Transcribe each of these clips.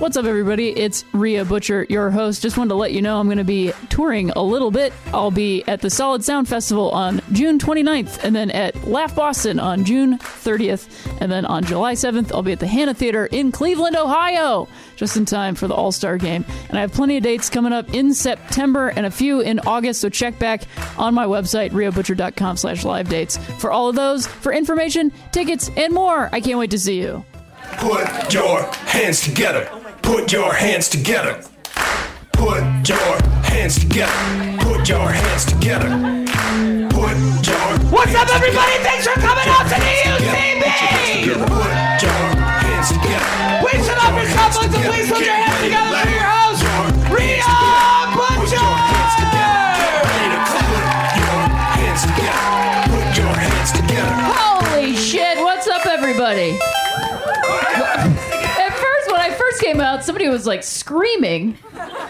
What's up, everybody? It's Rhea Butcher, your host. Just wanted to let you know I'm going to be touring a little bit. I'll be at the Solid Sound Festival on June 29th, and then at Laugh Boston on June 30th, and then on July 7th, I'll be at the Hanna Theater in Cleveland, Ohio, just in time for the All Star game. And I have plenty of dates coming up in September and a few in August, so check back on my website, rheabutcher.com slash live dates for all of those, for information, tickets, and more. I can't wait to see you. Put your hands together. Put your hands together. Put your hands together. Put your hands together. Put your What's up, everybody? Thanks for coming out to the UCB. Put your hands together. Please shut up your cell phones and please put your hands together for your host, Rhea Put your hands together. Get ready to put your hands together. Put your hands together. Holy shit, what's up, everybody? Somebody was like screaming,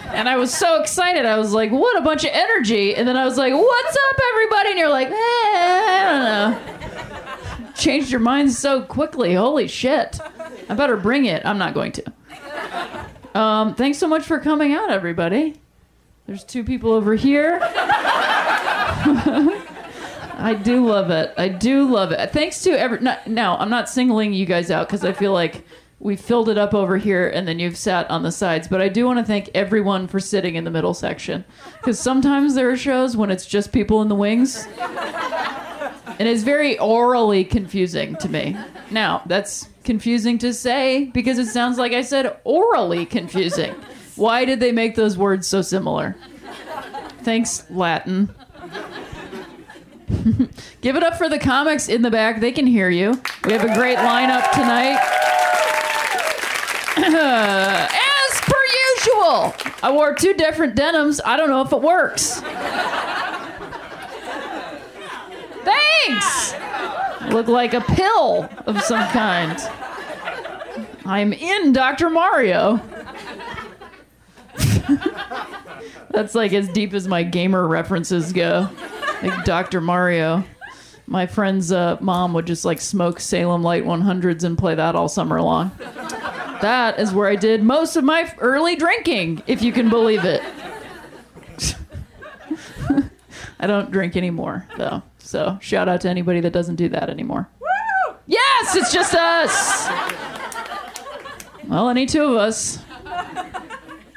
and I was so excited. I was like, what a bunch of energy. And then I was like, what's up, everybody? And you're like, eh, I don't know. Changed your minds so quickly. Holy shit. I better bring it. I'm not going to. Um, thanks so much for coming out, everybody. There's two people over here. I do love it. I do love it. Thanks to every. Not, now, I'm not singling you guys out because I feel like we filled it up over here and then you've sat on the sides. But I do want to thank everyone for sitting in the middle section because sometimes there are shows when it's just people in the wings, and it's very aurally confusing to me. Now, that's confusing to say because it sounds like I said orally confusing. Why did they make those words so similar? Thanks, Latin. Give it up for the comics in the back. They can hear you. We have a great lineup tonight. As per usual, I wore two different denims. I don't know if it works. Thanks. Look like a pill of some kind. I'm in Dr. Mario. That's like as deep as my gamer references go. Like Dr. Mario. My friend's uh, mom would just like smoke Salem Light 100s and play that all summer long. That is where I did most of my early drinking, if you can believe it. I don't drink anymore, though. So shout out to anybody that doesn't do that anymore. Woo! Yes, it's just us. Well, any two of us.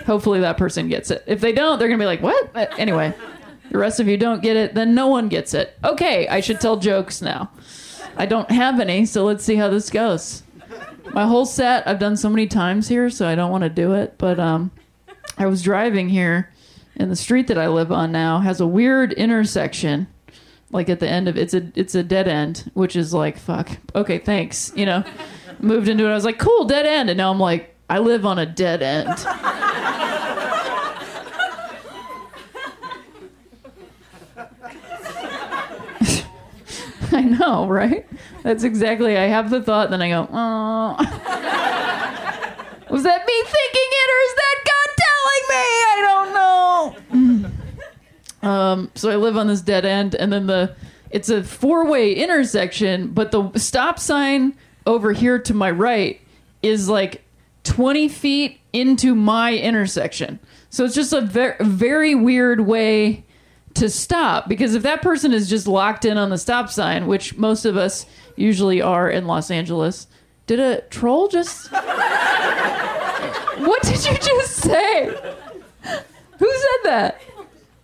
Hopefully that person gets it. If they don't, they're gonna be like, "What?" Uh, Anyway, the rest of you don't get it, then no one gets it. Okay, I should tell jokes now. I don't have any, so let's see how this goes. My whole set I've done so many times here, so I don't want to do it. But um, I was driving here, and the street that I live on now has a weird intersection. Like at the end of it's a it's a dead end, which is like fuck. Okay, thanks. You know, moved into it. I was like, cool, dead end, and now I'm like, I live on a dead end. I know, right? That's exactly. I have the thought, then I go, oh. Was that me thinking it, or is that God telling me? I don't know. um, so I live on this dead end, and then the it's a four way intersection, but the stop sign over here to my right is like 20 feet into my intersection. So it's just a very, very weird way to stop because if that person is just locked in on the stop sign, which most of us usually are in Los Angeles, did a troll just. what did you just say? Who said that?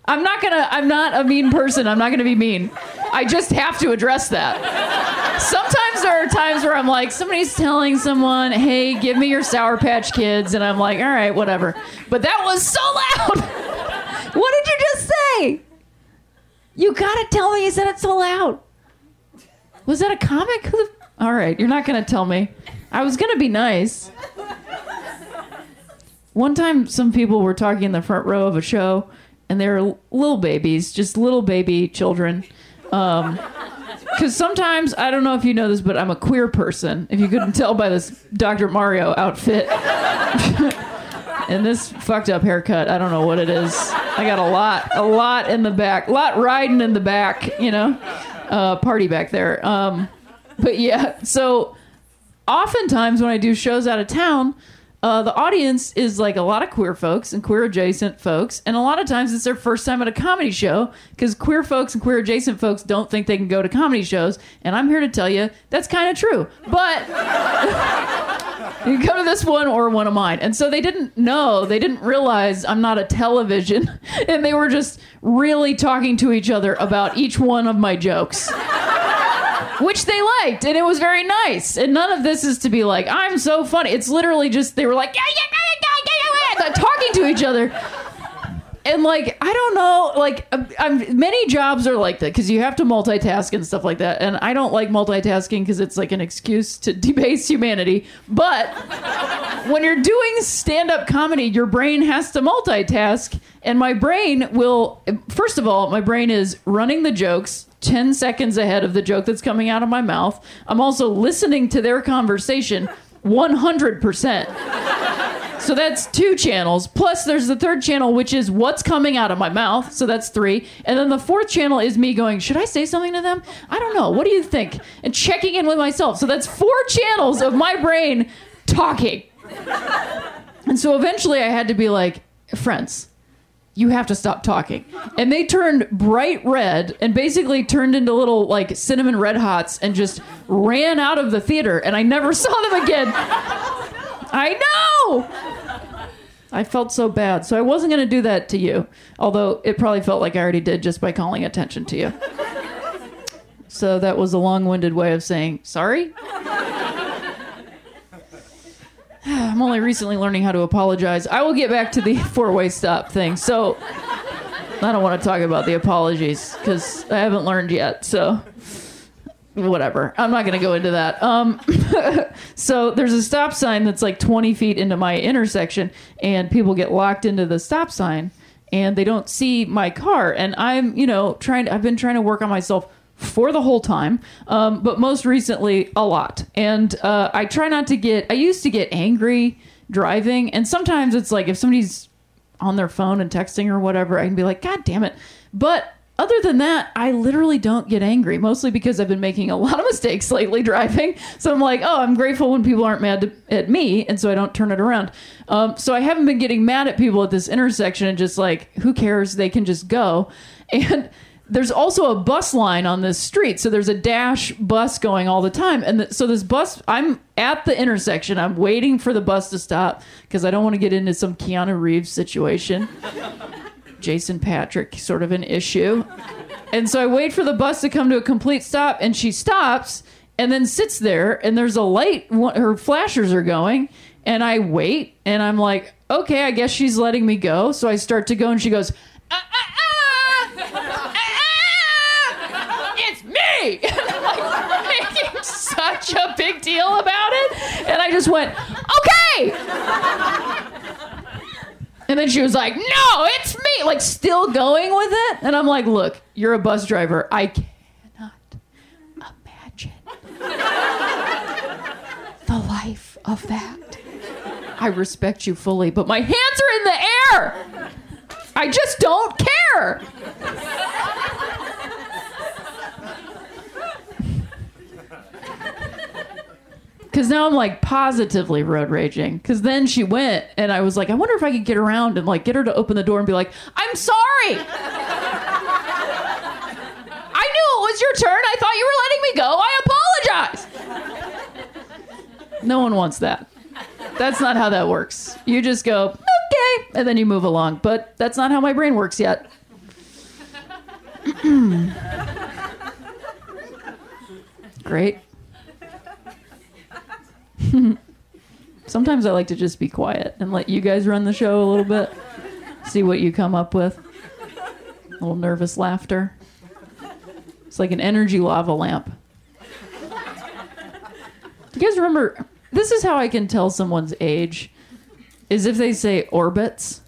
I'm not gonna, I'm not a mean person. I'm not gonna be mean. I just have to address that. Sometimes there are times where I'm like, somebody's telling someone, hey, give me your Sour Patch Kids. And I'm like, all right, whatever. But that was so loud. what did you just say? You gotta tell me you said it so loud. Was that a comic? All right, you're not gonna tell me. I was gonna be nice. One time, some people were talking in the front row of a show, and they were little babies, just little baby children. Um, because sometimes, I don't know if you know this, but I'm a queer person. If you couldn't tell by this Dr. Mario outfit. and this fucked up haircut, I don't know what it is. I got a lot, a lot in the back, a lot riding in the back, you know, uh, party back there. Um, but yeah, so oftentimes when I do shows out of town, uh, the audience is like a lot of queer folks and queer adjacent folks, and a lot of times it's their first time at a comedy show because queer folks and queer adjacent folks don't think they can go to comedy shows. And I'm here to tell you that's kind of true. But you can go to this one or one of mine. And so they didn't know, they didn't realize I'm not a television, and they were just really talking to each other about each one of my jokes which they liked, and it was very nice. And none of this is to be like, I'm so funny. It's literally just they were like, yeah, yeah, yeah, yeah, yeah, yeah, talking to each other. And like, I don't know, like, I'm, I'm, many jobs are like that because you have to multitask and stuff like that. And I don't like multitasking because it's like an excuse to debase humanity. But when you're doing stand up comedy, your brain has to multitask. And my brain will, first of all, my brain is running the jokes 10 seconds ahead of the joke that's coming out of my mouth. I'm also listening to their conversation 100%. So that's two channels. Plus, there's the third channel, which is what's coming out of my mouth. So that's three. And then the fourth channel is me going, Should I say something to them? I don't know. What do you think? And checking in with myself. So that's four channels of my brain talking. And so eventually I had to be like, Friends, you have to stop talking. And they turned bright red and basically turned into little like cinnamon red hots and just ran out of the theater. And I never saw them again. I know. I felt so bad. So I wasn't going to do that to you. Although it probably felt like I already did just by calling attention to you. So that was a long winded way of saying sorry. I'm only recently learning how to apologize. I will get back to the four way stop thing. So I don't want to talk about the apologies because I haven't learned yet. So whatever. I'm not going to go into that. Um, so there's a stop sign that's like 20 feet into my intersection, and people get locked into the stop sign and they don't see my car. And I'm, you know, trying to, I've been trying to work on myself for the whole time, um, but most recently a lot. And uh, I try not to get. I used to get angry driving, and sometimes it's like if somebody's on their phone and texting or whatever, I can be like, God damn it. But other than that, I literally don't get angry, mostly because I've been making a lot of mistakes lately driving. So I'm like, oh, I'm grateful when people aren't mad to, at me, and so I don't turn it around. Um, so I haven't been getting mad at people at this intersection and just like, who cares? They can just go. And there's also a bus line on this street so there's a dash bus going all the time. And th- so this bus i'm at the intersection. I'm waiting for the bus to stop because i don't want to get into some keanu reeves situation. Jason Patric sort of an issue. And so i wait for the bus to come to a complete stop and she stops and then sits there and there's a light her flashers are going and i wait and i'm like okay i guess she's letting me go. So i start to go and she goes ah, ah, ah, ah, it's me and i'm like making such a big deal about it and i just went okay and then she was like, "No, it's me!" Like still going with it, and I'm like, "Look, you're a bus driver. I cannot imagine the life of that. I respect you fully, but my hands are in the air. I just don't care." Because now I'm like positively road raging. Because then she went, and I was like, I wonder if I could get around and like get her to open the door and be like, I'm sorry. I knew it was your turn. I thought you were letting me go. I apologize. No one wants that. That's not how that works. You just go, okay, and then you move along. But that's not how my brain works yet. Great. Sometimes I like to just be quiet and let you guys run the show a little bit. See what you come up with. A little nervous laughter. It's like an energy lava lamp. You guys remember? This is how I can tell someone's age, is if they say Orbitz.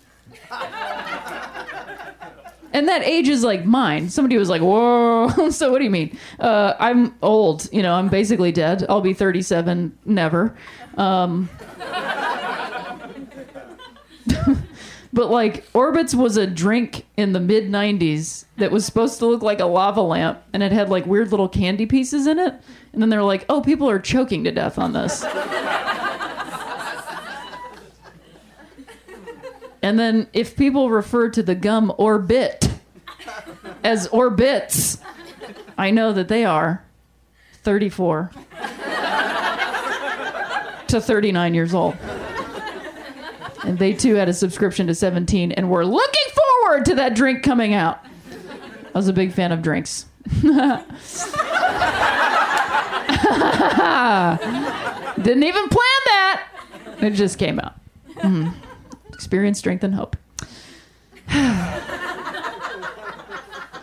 And that age is like mine. Somebody was like, "Whoa!" so what do you mean? Uh, I'm old. You know, I'm basically dead. I'll be 37. Never. Um, but like, Orbitz was a drink in the mid 90s that was supposed to look like a lava lamp, and it had like weird little candy pieces in it. And then they're like, "Oh, people are choking to death on this." And then if people refer to the gum orbit as Orbitz, I know that they are 34 to 39 years old. And they too had a subscription to 17 and were looking forward to that drink coming out. I was a big fan of drinks. Didn't even plan that. It just came out. Mhm. Experience, strength, and hope.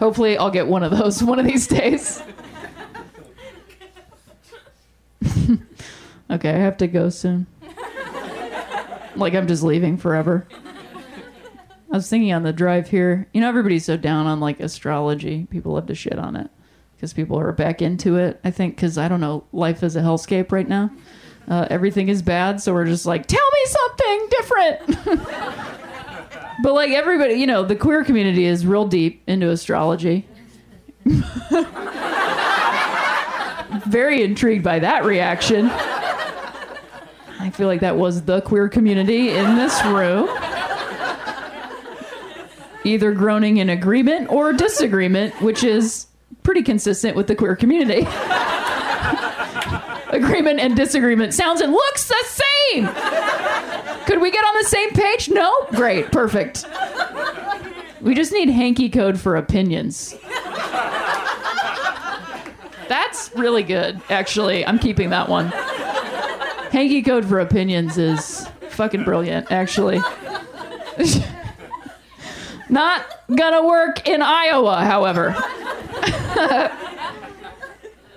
Hopefully, I'll get one of those one of these days. okay, I have to go soon. Like, I'm just leaving forever. I was thinking on the drive here, you know, everybody's so down on like astrology. People love to shit on it because people are back into it. I think because I don't know, life is a hellscape right now. Uh, everything is bad, so we're just like, tell me something different. but like everybody, you know, the queer community is real deep into astrology. Very intrigued by that reaction. I feel like that was the queer community in this room. Either groaning in agreement or disagreement, which is pretty consistent with the queer community. agreement and disagreement sounds and looks the same. Could we get on the same page? No? Great, perfect. We just need hanky code for opinions. That's really good, actually. I'm keeping that one. Hanky code for opinions is fucking brilliant, actually. Not gonna work in Iowa, however.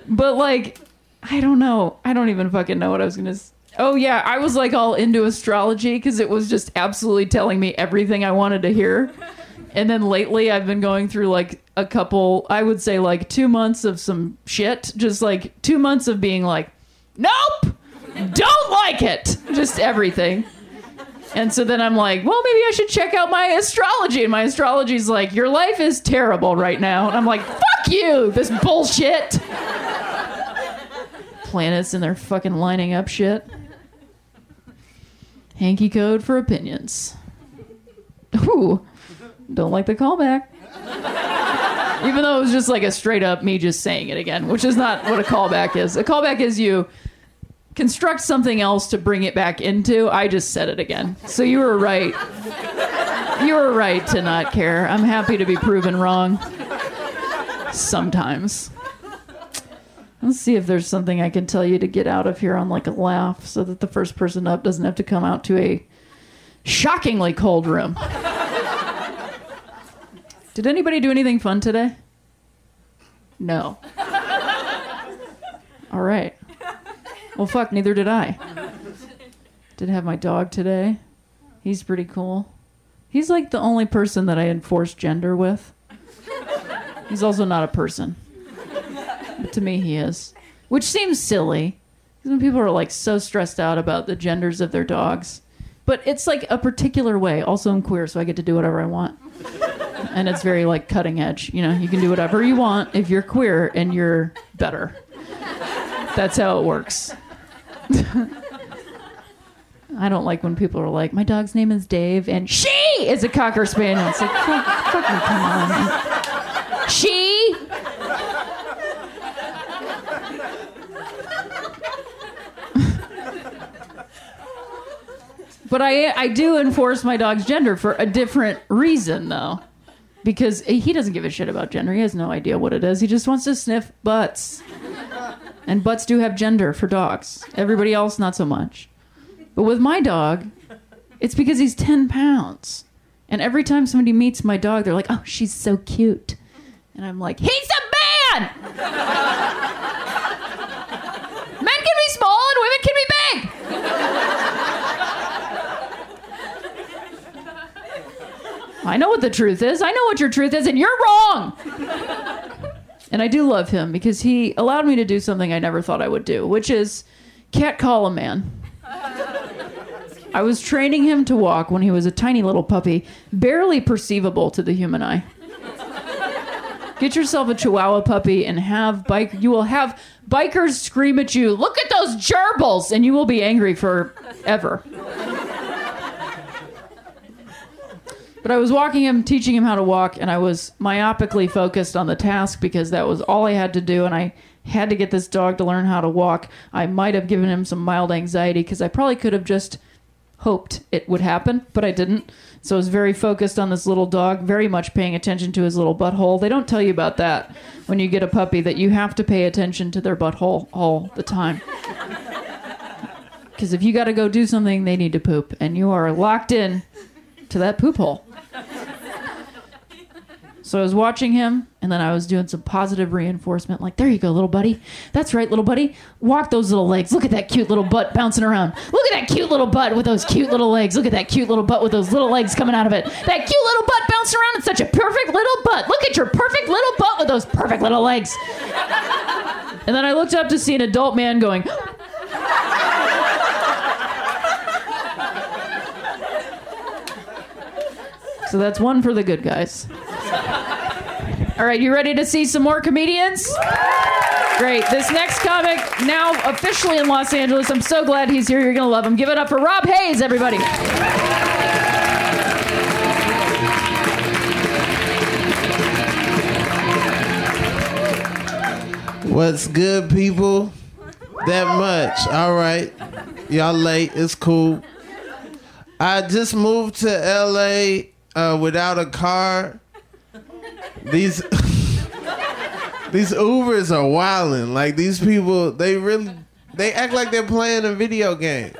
but like, I don't know. I don't even fucking know what I was gonna. Oh yeah, I was like all into astrology because it was just absolutely telling me everything I wanted to hear. And then lately, I've been going through like a couple. I would say like two months of some shit. Just like two months of being like, nope, don't like it. Just everything. And so then I'm like, well, maybe I should check out my astrology. And my astrology's like, your life is terrible right now. And I'm like, fuck you, this bullshit. Planets and they're fucking lining up shit. Hanky code for opinions. Ooh, don't like the callback. Even though it was just like a straight up me just saying it again, which is not what a callback is. A callback is you construct something else to bring it back into. I just said it again. So you were right. You were right to not care. I'm happy to be proven wrong. Sometimes. Let's see if there's something I can tell you to get out of here on like a laugh so that the first person up doesn't have to come out to a shockingly cold room. Did anybody do anything fun today? No. All right. Well, fuck, neither did I. Did have my dog today. He's pretty cool. He's like the only person that I enforce gender with. He's also not a person. To me, he is. Which seems silly. Because people are like so stressed out about the genders of their dogs. But it's like a particular way. Also, I'm queer, so I get to do whatever I want. And it's very like cutting edge. You know, you can do whatever you want if you're queer and you're better. That's how it works. I don't like when people are like, my dog's name is Dave and she is a Cocker Spaniel. It's like, fuck, fucking come on. But I, I do enforce my dog's gender for a different reason, though. Because he doesn't give a shit about gender. He has no idea what it is. He just wants to sniff butts. And butts do have gender for dogs. Everybody else, not so much. But with my dog, it's because he's 10 pounds. And every time somebody meets my dog, they're like, oh, she's so cute. And I'm like, he's a man! Men can be small and women can be big! I know what the truth is. I know what your truth is, and you're wrong! And I do love him because he allowed me to do something I never thought I would do, which is can't call a man. I was training him to walk when he was a tiny little puppy, barely perceivable to the human eye. Get yourself a Chihuahua puppy and have bike. You will have bikers scream at you, "Look at those gerbils!" and you will be angry forever. But I was walking him, teaching him how to walk, and I was myopically focused on the task because that was all I had to do, and I had to get this dog to learn how to walk. I might have given him some mild anxiety because I probably could have just hoped it would happen, but I didn't. So I was very focused on this little dog, very much paying attention to his little butthole. They don't tell you about that when you get a puppy that you have to pay attention to their butthole all the time. Because if you got to go do something, they need to poop, and you are locked in to that poop hole. So I was watching him, and then I was doing some positive reinforcement, like, there you go, little buddy. That's right, little buddy. Walk those little legs. Look at that cute little butt bouncing around. Look at that cute little butt with those cute little legs. Look at that cute little butt with those little legs coming out of it. That cute little butt bouncing around. It's such a perfect little butt. Look at your perfect little butt with those perfect little legs. And then I looked up to see an adult man going, So that's one for the good guys. All right, you ready to see some more comedians? Great. This next comic, now officially in Los Angeles. I'm so glad he's here. You're going to love him. Give it up for Rob Haze, everybody. What's good, people? That much. All right. Y'all late. It's cool. I just moved to LA uh, without a car. These these Ubers are wilding. Like these people, they really they act like they're playing a video game.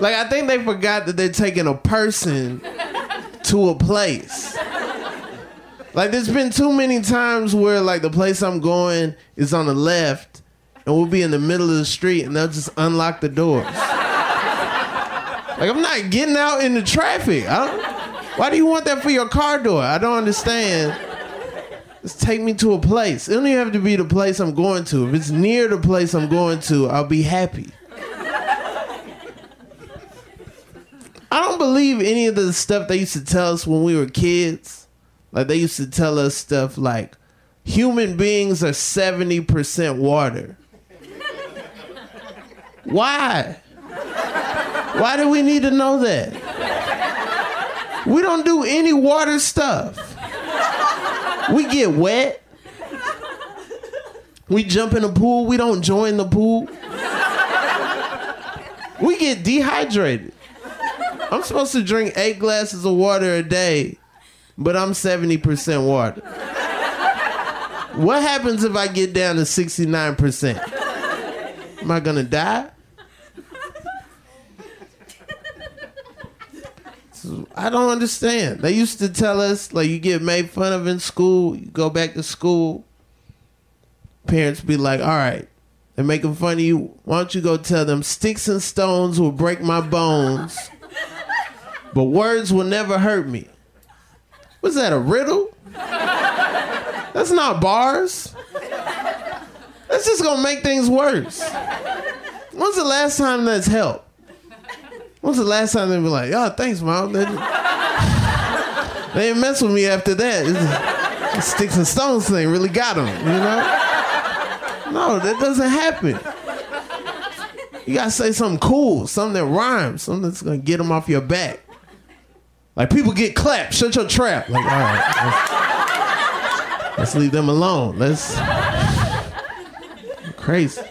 Like I think they forgot that they're taking a person to a place. Like there's been too many times where like the place I'm going is on the left and we'll be in the middle of the street and they'll just unlock the doors. Like I'm not getting out in the traffic. I don't, why do you want that for your car door? I don't understand. Just take me to a place. It don't even have to be the place I'm going to. If it's near the place I'm going to, I'll be happy. I don't believe any of the stuff they used to tell us when we were kids. Like they used to tell us stuff like human beings are 70% water. Why? Why do we need to know that? We don't do any water stuff. We get wet. We jump in the pool. We don't join the pool. We get dehydrated. I'm supposed to drink eight glasses of water a day, but I'm 70% water. What happens if I get down to 69%? Am I gonna die? I don't understand. They used to tell us like you get made fun of in school, you go back to school. Parents be like, "All right, they're making fun of you. Why don't you go tell them sticks and stones will break my bones, but words will never hurt me." Was that a riddle? That's not bars. That's just gonna make things worse. When's the last time that's helped? When's the last time they were like, "Oh, thanks, mom"? They, they didn't mess with me after that. It's, sticks and stones thing really got them, you know. No, that doesn't happen. You gotta say something cool, something that rhymes, something that's gonna get them off your back. Like people get clapped, shut your trap. Like, all right, let's, let's leave them alone. Let's crazy.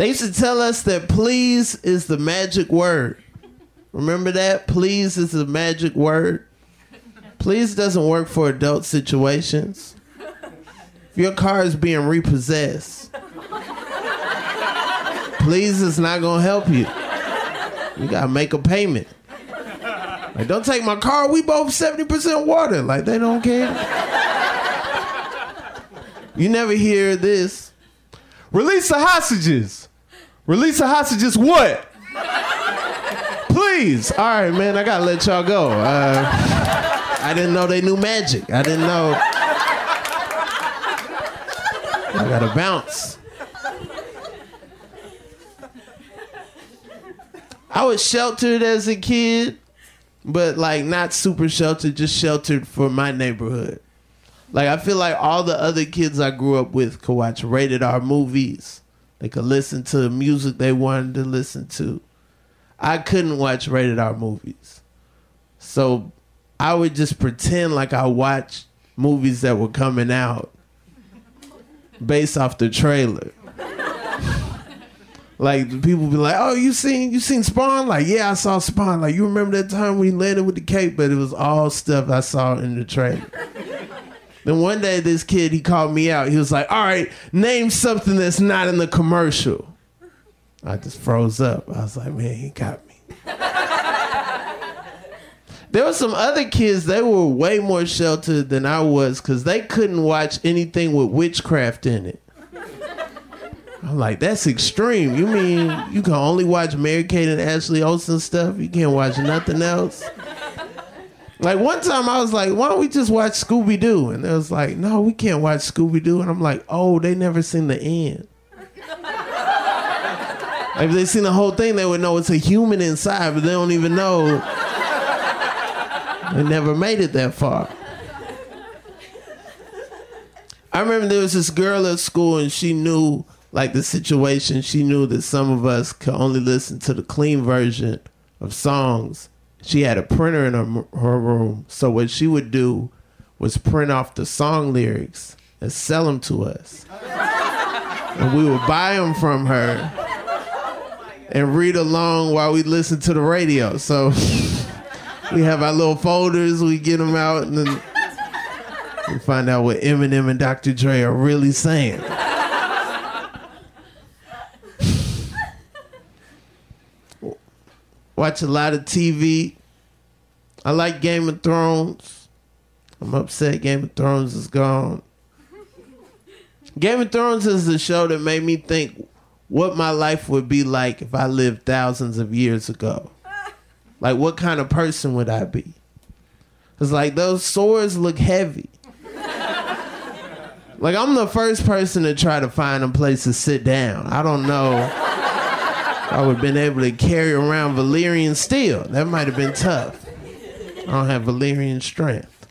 They used to tell us that please is the magic word. Remember that? Please is the magic word. Please doesn't work for adult situations. If your car is being repossessed, please is not gonna help you. You gotta make a payment. Like, don't take my car. We both 70% water. Like, they don't care. You never hear this. Release the hostages. Release the hostages what? Please. All right, man, I gotta let y'all go. Uh, I didn't know they knew magic. I didn't know. I gotta bounce. I was sheltered as a kid, but like not super sheltered, just sheltered for my neighborhood. Like I feel like all the other kids I grew up with could watch rated R movies. They could listen to the music they wanted to listen to. I couldn't watch rated R movies. So I would just pretend like I watched movies that were coming out based off the trailer. like people be like, "Oh, you seen you seen Spawn?" Like, "Yeah, I saw Spawn." Like, you remember that time we landed with the cape, but it was all stuff I saw in the trailer. Then one day, this kid he called me out. He was like, "All right, name something that's not in the commercial." I just froze up. I was like, "Man, he got me." There were some other kids, they were way more sheltered than I was because they couldn't watch anything with witchcraft in it. I'm like, that's extreme. You mean you can only watch Mary Kate and Ashley Olsen stuff? You can't watch nothing else? Like one time I was like, why don't we just watch Scooby Doo? And they was like, no, we can't watch Scooby Doo. And I'm like, oh, they never seen the end. Like if they seen the whole thing, they would know it's a human inside, but they don't even know they never made it that far. I remember there was this girl at school and she knew like the situation. She knew that some of us could only listen to the clean version of songs. She had a printer in her, her room. So what she would do was print off the song lyrics and sell them to us. and we would buy them from her and read along while we listened to the radio. So we have our little folders. We get them out, and then we find out what Eminem and Dr. Dre are really saying. Watch a lot of TV. I like Game of Thrones. I'm upset Game of Thrones is gone. Game of Thrones is the show that made me think what my life would be like if I lived thousands of years ago. Like, what kind of person would I be? It's like those swords look heavy. like, I'm the first person to try to find a place to sit down. I don't know. I would have been able to carry around Valyrian steel. That might have been tough. I don't have Valyrian strength.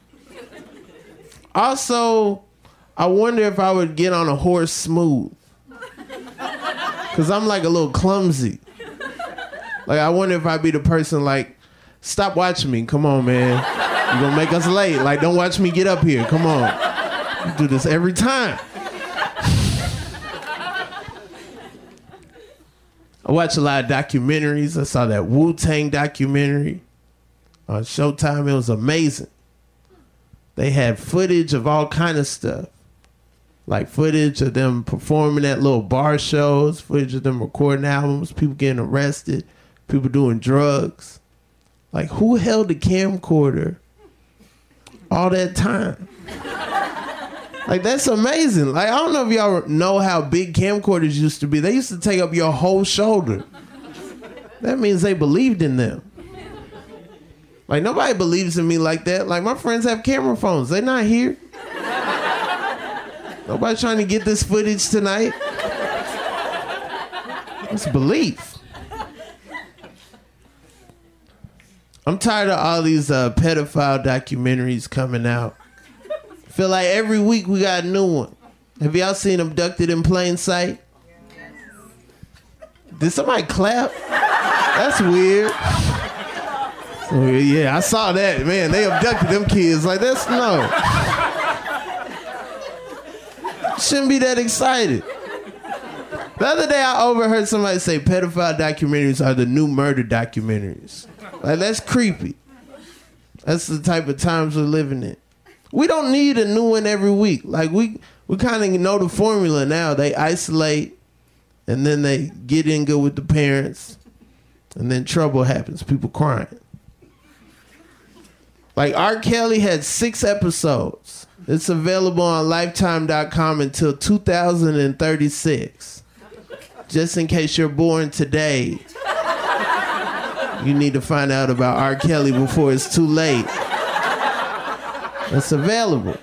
Also, I wonder if I would get on a horse smooth. Because I'm like a little clumsy. Like I wonder if I'd be the person like, stop watching me. Come on, man. You're gonna make us late. Like, don't watch me get up here. Come on. Do this every time. I watch a lot of documentaries. I saw that Wu Tang documentary on Showtime. It was amazing. They had footage of all kind of stuff, like footage of them performing at little bar shows, footage of them recording albums, people getting arrested, people doing drugs. Like, who held the camcorder all that time? Like, that's amazing. Like, I don't know if y'all know how big camcorders used to be. They used to take up your whole shoulder. That means they believed in them. Like, nobody believes in me like that. Like, my friends have camera phones, they're not here. Nobody's trying to get this footage tonight. It's belief. I'm tired of all these uh, pedophile documentaries coming out. Feel like every week we got a new one. Have y'all seen Abducted in Plain Sight? Did somebody clap? That's weird. So, yeah, I saw that. Man, they abducted them kids. Like, that's no. Shouldn't be that excited. The other day, I overheard somebody say pedophile documentaries are the new murder documentaries. Like that's creepy. That's the type of times we're living in. We don't need a new one every week. Like we we kind of know the formula now. They isolate, and then they get in good with the parents, and then trouble happens. People crying. Like R. Kelly had six episodes. It's available on Lifetime.com until 2036. Just in case you're born today, you need to find out about R. Kelly before it's too late. It's available.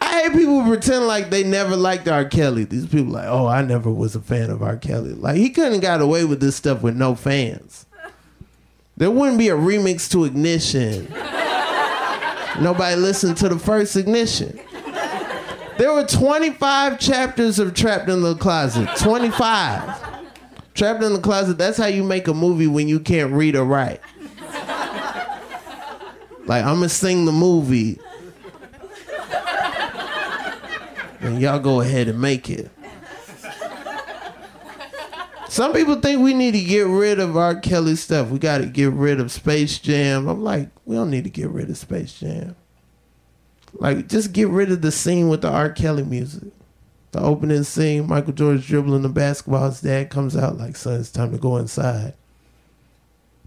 I hate people pretend like they never liked R. Kelly. These people like, oh, I never was a fan of R. Kelly. Like he couldn't have got away with this stuff with no fans. There wouldn't be a remix to Ignition. Nobody listened to the first Ignition. There were 25 chapters of Trapped in the Closet. 25. Trapped in the Closet, that's how you make a movie when you can't read or write. Like I'm gonna sing the movie, and y'all go ahead and make it. Some people think we need to get rid of R. Kelly stuff. We got to get rid of Space Jam. I'm like, we don't need to get rid of Space Jam. Like, just get rid of the scene with the R. Kelly music. The opening scene, Michael Jordan dribbling the basketball. His dad comes out like, son, it's time to go inside.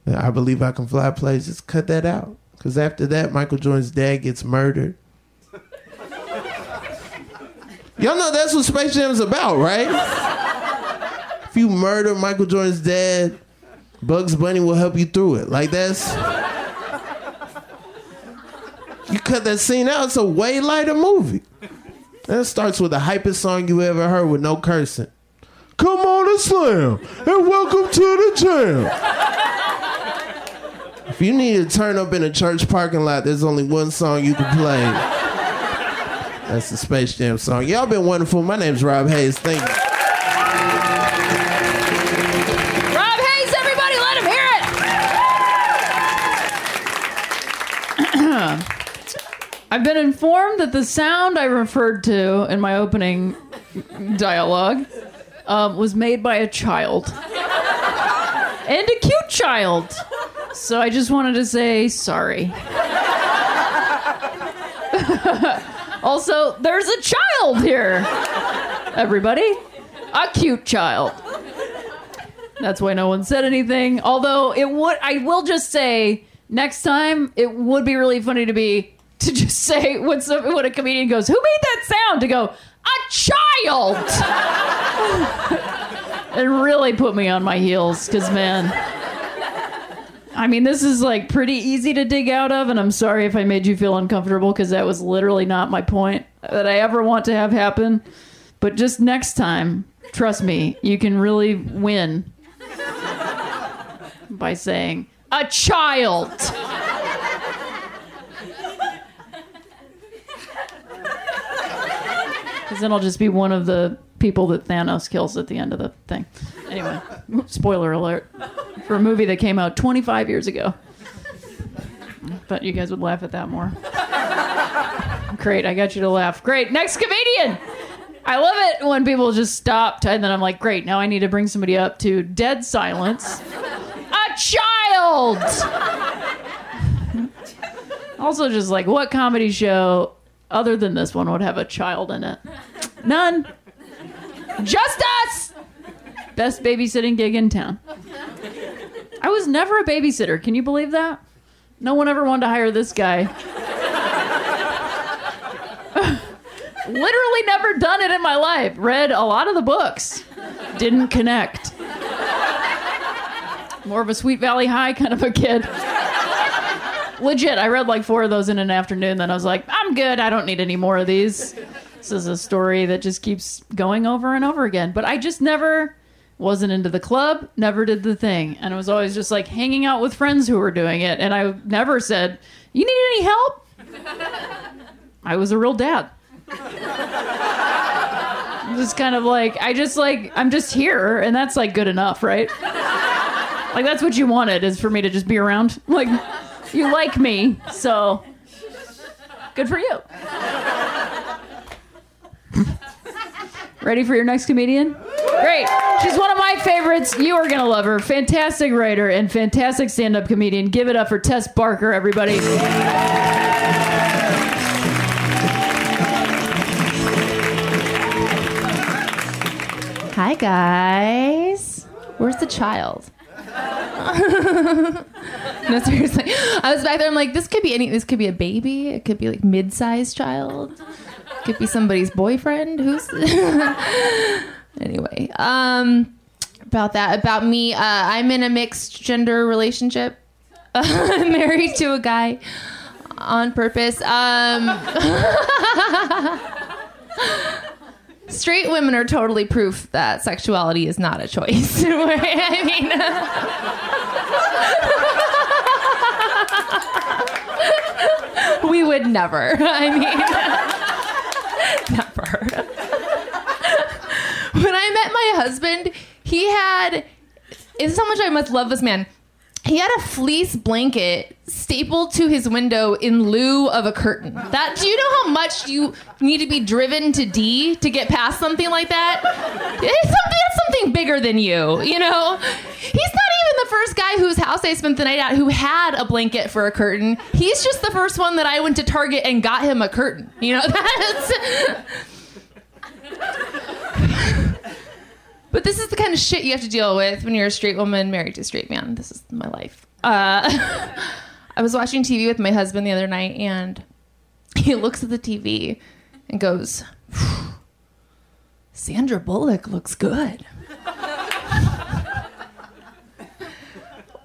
I believe I can fly plays. Just cut that out. Because after that, Michael Jordan's dad gets murdered. Y'all know that's what Space Jam's about, right? If you murder Michael Jordan's dad, Bugs Bunny will help you through it. Like that's. You cut that scene out, it's a way lighter movie. That starts with the hypest song you ever heard with no cursing. Come on and slam, and welcome to the jam. If you need to turn up in a church parking lot, there's only one song you can play. That's the Space Jam song. Y'all been wonderful. My name's Rob Haze. Thank you. Rob Haze, everybody, let him hear it. I've been informed that the sound I referred to in my opening dialogue um, was made by a child. And a cute child. So I just wanted to say sorry. also, there's a child here, everybody. A cute child. That's why no one said anything. Although it would, I will just say next time it would be really funny to be to just say when some, when a comedian goes, "Who made that sound?" to go, "A child," and really put me on my heels because man. I mean, this is like pretty easy to dig out of, and I'm sorry if I made you feel uncomfortable because that was literally not my point that I ever want to have happen. But just next time, trust me, you can really win by saying a child. Because then I'll just be one of the people that Thanos kills at the end of the thing. Anyway, spoiler alert for a movie that came out 25 years ago. But you guys would laugh at that more. Great, I got you to laugh. Great, next comedian. I love it when people just stop, and then I'm like, great, now I need to bring somebody up to dead silence. A child! also, just like, what comedy show other than this one would have a child in it? None. Just us! Best babysitting gig in town. I was never a babysitter. Can you believe that? No one ever wanted to hire this guy. Literally never done it in my life. Read a lot of the books. Didn't connect. More of a Sweet Valley High kind of a kid. Legit, I read like four of those in an afternoon, then I was like, I'm good. I don't need any more of these. This is a story that just keeps going over and over again. But I just never wasn't into the club, never did the thing. And I was always just like hanging out with friends who were doing it. And I never said, You need any help? I was a real dad. I'm just kind of like, I just like, I'm just here. And that's like good enough, right? Like, that's what you wanted is for me to just be around. Like, you like me. So, good for you. Ready for your next comedian? Great. She's one of my favorites. You are going to love her. Fantastic writer and fantastic stand up comedian. Give it up for Tess Barker, everybody. Hi guys. Where's the child? no, seriously. I was back there. I'm like, this could be any. This could be a baby. It could be like mid-sized child. Could be somebody's boyfriend. Who's anyway? Um, about that. About me. Uh, I'm in a mixed gender relationship. Married to a guy on purpose. Um. straight women are totally proof that sexuality is not a choice. I mean, we would never. I mean, never. when I met my husband, he had. This is how much I must love this man. He had a fleece blanket stapled to his window in lieu of a curtain. That do you know how much you need to be driven to D to get past something like that? It's something, it's something bigger than you, you know. He's not even the first guy whose house I spent the night at who had a blanket for a curtain. He's just the first one that I went to Target and got him a curtain. You know, that's But this is the kind of shit you have to deal with when you're a straight woman married to a straight man. This is my life. Uh, I was watching TV with my husband the other night, and he looks at the TV and goes, Sandra Bullock looks good.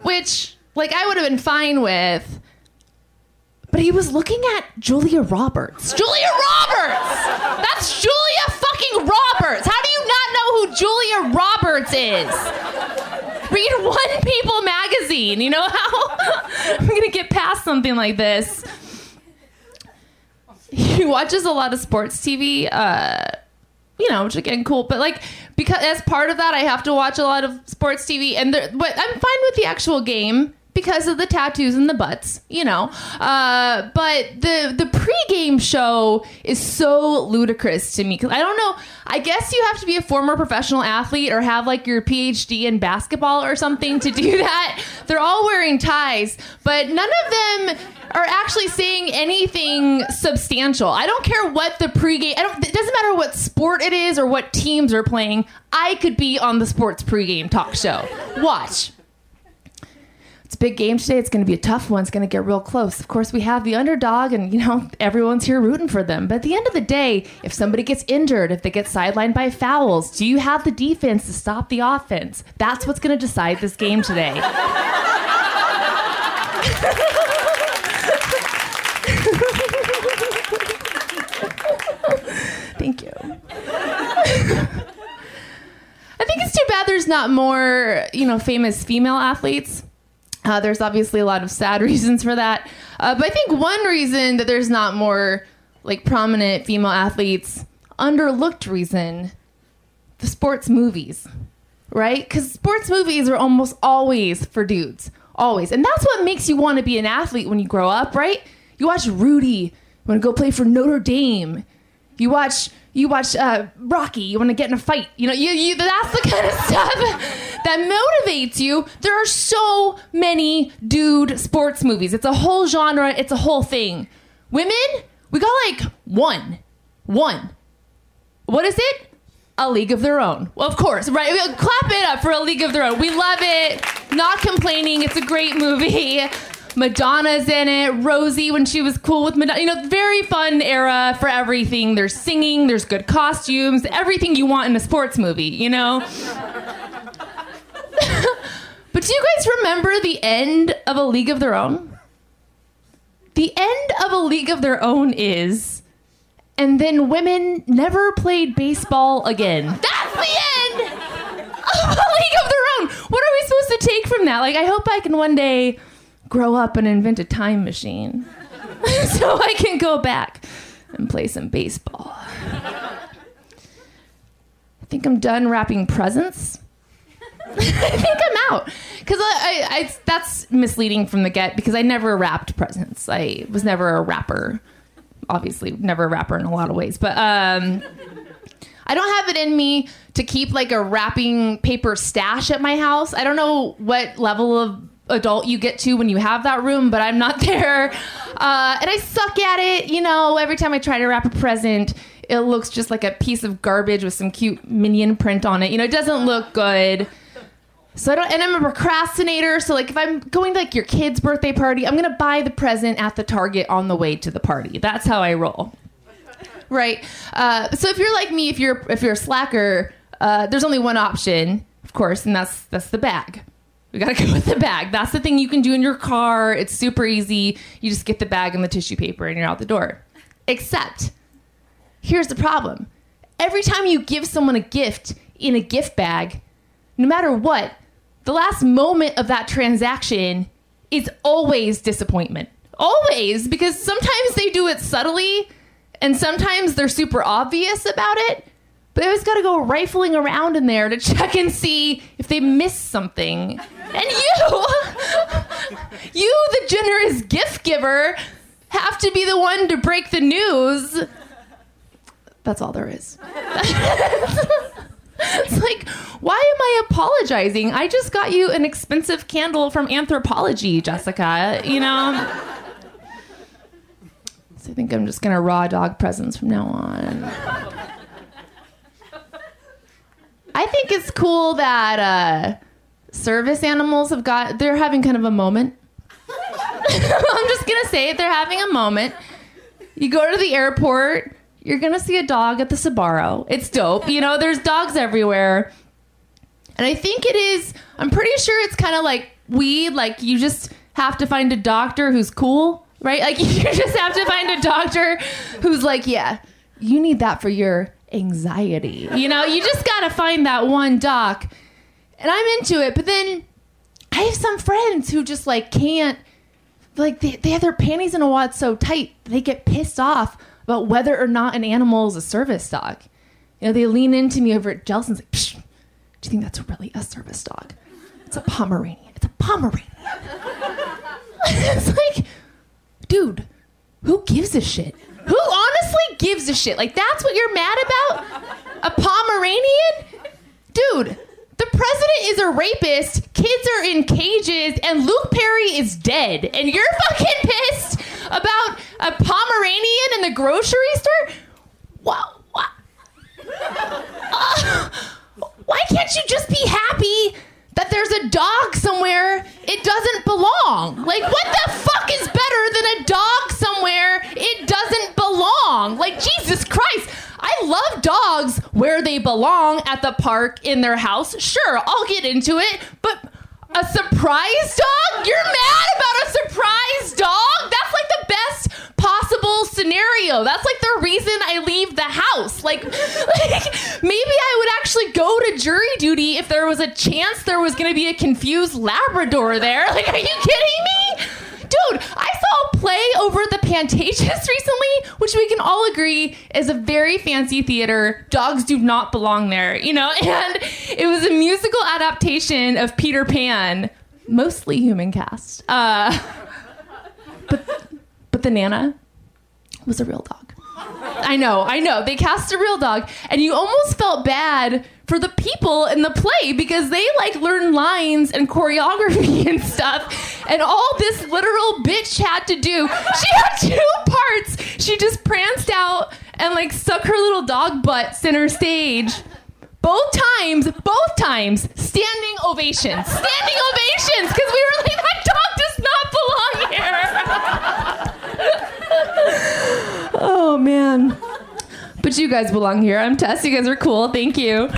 Which, like, I would have been fine with. But he was looking at Julia Roberts. Julia Roberts! That's Julia fucking Roberts! How do you not know who Julia Roberts is? Read One People magazine. You know how I'm gonna get past something like this. He watches a lot of sports TV, uh, you know, which again cool. But like because as part of that, I have to watch a lot of sports TV, and there, but I'm fine with the actual game because of the tattoos and the butts, you know. Uh, but the the pregame show is so ludicrous to me because I don't know. I guess you have to be a former professional athlete or have like your PhD in basketball or something to do that. They're all wearing ties, but none of them are actually saying anything substantial. I don't care what the pregame. I don't. It doesn't matter what sport it is or what teams are playing. I could be on the sports pregame talk show. Watch. It's a big game today. It's going to be a tough one. It's going to get real close. Of course, we have the underdog, and you know everyone's here rooting for them. But at the end of the day, if somebody gets injured, if they get sidelined by fouls, do you have the defense to stop the offense? That's what's going to decide this game today. Thank you. I think it's too bad there's not more, you know, famous female athletes. Uh, there's obviously a lot of sad reasons for that. Uh, but I think one reason that there's not more like prominent female athletes, underlooked reason, the sports movies, right? Because sports movies are almost always for dudes, always. And that's what makes you want to be an athlete when you grow up, right? You watch Rudy, you want to go play for Notre Dame. You watch you watch uh, Rocky. You want to get in a fight. You know, you, you that's the kind of stuff that motivates you. There are so many dude sports movies. It's a whole genre. It's a whole thing. Women, we got like one, one. What is it? A League of Their Own. Well, of course, right? Clap it up for A League of Their Own. We love it. Not complaining. It's a great movie. Madonna's in it. Rosie when she was cool with Madonna. You know, very fun era for everything. There's singing, there's good costumes, everything you want in a sports movie, you know? but do you guys remember the end of A League of Their Own? The end of A League of Their Own is and then women never played baseball again. That's the end of A League of Their Own. What are we supposed to take from that? Like, I hope I can one day grow up and invent a time machine so I can go back and play some baseball. I think I'm done wrapping presents. I think I'm out because I, I, I, that's misleading from the get because I never wrapped presents. I was never a rapper. Obviously, never a rapper in a lot of ways, but um, I don't have it in me to keep like a wrapping paper stash at my house. I don't know what level of adult you get to when you have that room, but I'm not there. Uh, and I suck at it. You know, every time I try to wrap a present, it looks just like a piece of garbage with some cute minion print on it. You know, it doesn't look good. So I don't, and I'm a procrastinator. So like, if I'm going to like your kid's birthday party, I'm gonna buy the present at the Target on the way to the party. That's how I roll. Right. Uh, so if you're like me, if you're if you're a slacker, uh, there's only one option, of course, and that's that's the bag. We gotta go with the bag. That's the thing you can do in your car. It's super easy. You just get the bag and the tissue paper, and you're out the door. Except, here's the problem: every time you give someone a gift in a gift bag, no matter what, the last moment of that transaction is always disappointment. Always, because sometimes they do it subtly and sometimes they're super obvious about it. But they always got to go rifling around in there to check and see if they missed something. And you, you, the generous gift giver have to be the one to break the news. That's all there is. it's like, why am I apologizing? I just got you an expensive candle from Anthropologie, Jessica. You know? So I think I'm just gonna raw dog presents from now on. I think it's cool that uh, service animals have got, they're having kind of a moment. I'm just gonna say it, they're having a moment. You go to the airport, you're gonna see a dog at the Sbarro. It's dope. You know, there's dogs everywhere. And I think it is, I'm pretty sure it's kind of like weed, like you just have to find a doctor who's cool, right? Like you just have to find a doctor who's like, yeah, you need that for your anxiety. You know, you just gotta find that one doc. And I'm into it, but then I have some friends who just like can't like they, they have their panties in a wad so tight they get pissed off about whether or not an animal is a service dog. You know, they lean into me over at Gelson's like, Psh, do you think that's really a service dog? It's a Pomeranian. It's a Pomeranian. it's like, dude, who gives a shit? Who honestly gives a shit? Like that's what you're mad about? A Pomeranian? Dude, the president is a rapist, kids are in cages, and Luke Perry is dead. And you're fucking pissed about a Pomeranian in the grocery store? What? what? Uh, why can't you just be happy that there's a dog somewhere it doesn't belong? Like, what the fuck is better than a dog somewhere it doesn't belong? Like, Jesus Christ. I love dogs where they belong at the park, in their house. Sure, I'll get into it, but a surprise dog? You're mad about a surprise dog? That's like the best possible scenario. That's like the reason I leave the house. Like, like maybe I would actually go to jury duty if there was a chance there was going to be a confused Labrador there. Like, are you kidding me? Dude, I saw a play Pantages recently, which we can all agree is a very fancy theater. Dogs do not belong there, you know? And it was a musical adaptation of Peter Pan, mostly human cast. Uh, but, but the Nana was a real dog. I know, I know. They cast a real dog, and you almost felt bad for the people in the play because they like learn lines and choreography and stuff. And all this literal bitch had to do, she had two parts. She just pranced out and like stuck her little dog butt center stage. Both times, both times, standing ovations. Standing ovations because we were like, that dog does not belong here. oh man. But you guys belong here. I'm Tess. You guys are cool. Thank you.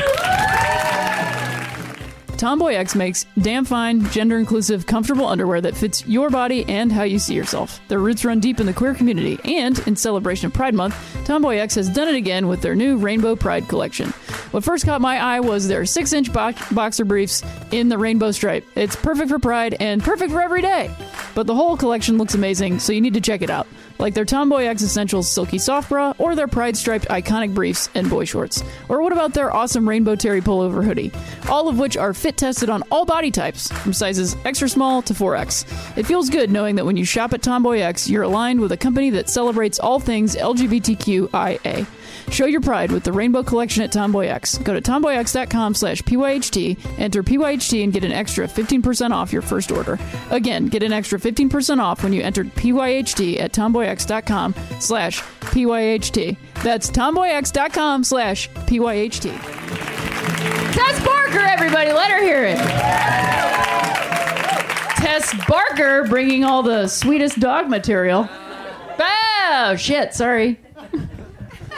Tomboy X makes damn fine, gender inclusive, comfortable underwear that fits your body and how you see yourself. Their roots run deep in the queer community, and in celebration of Pride Month, Tomboy X has done it again with their new Rainbow Pride collection. What first caught my eye was their 6 inch bo- boxer briefs in the rainbow stripe. It's perfect for Pride and perfect for every day. But the whole collection looks amazing, so you need to check it out. Like their Tomboy X Essentials Silky Soft Bra, or their Pride Striped Iconic Briefs and Boy Shorts. Or what about their awesome Rainbow Terry Pullover Hoodie? All of which are fit tested on all body types, from sizes extra small to 4X. It feels good knowing that when you shop at Tomboy X, you're aligned with a company that celebrates all things LGBTQIA. Show your pride with the Rainbow Collection at Tomboy X. Go to tomboyx.com slash PYHT, enter PYHT, and get an extra 15% off your first order. Again, get an extra 15% off when you enter PYHT at tomboyx.com slash PYHT. That's tomboyx.com slash PYHT. Tess Barker, everybody, let her hear it. Tess Barker bringing all the sweetest dog material. Oh, shit, sorry.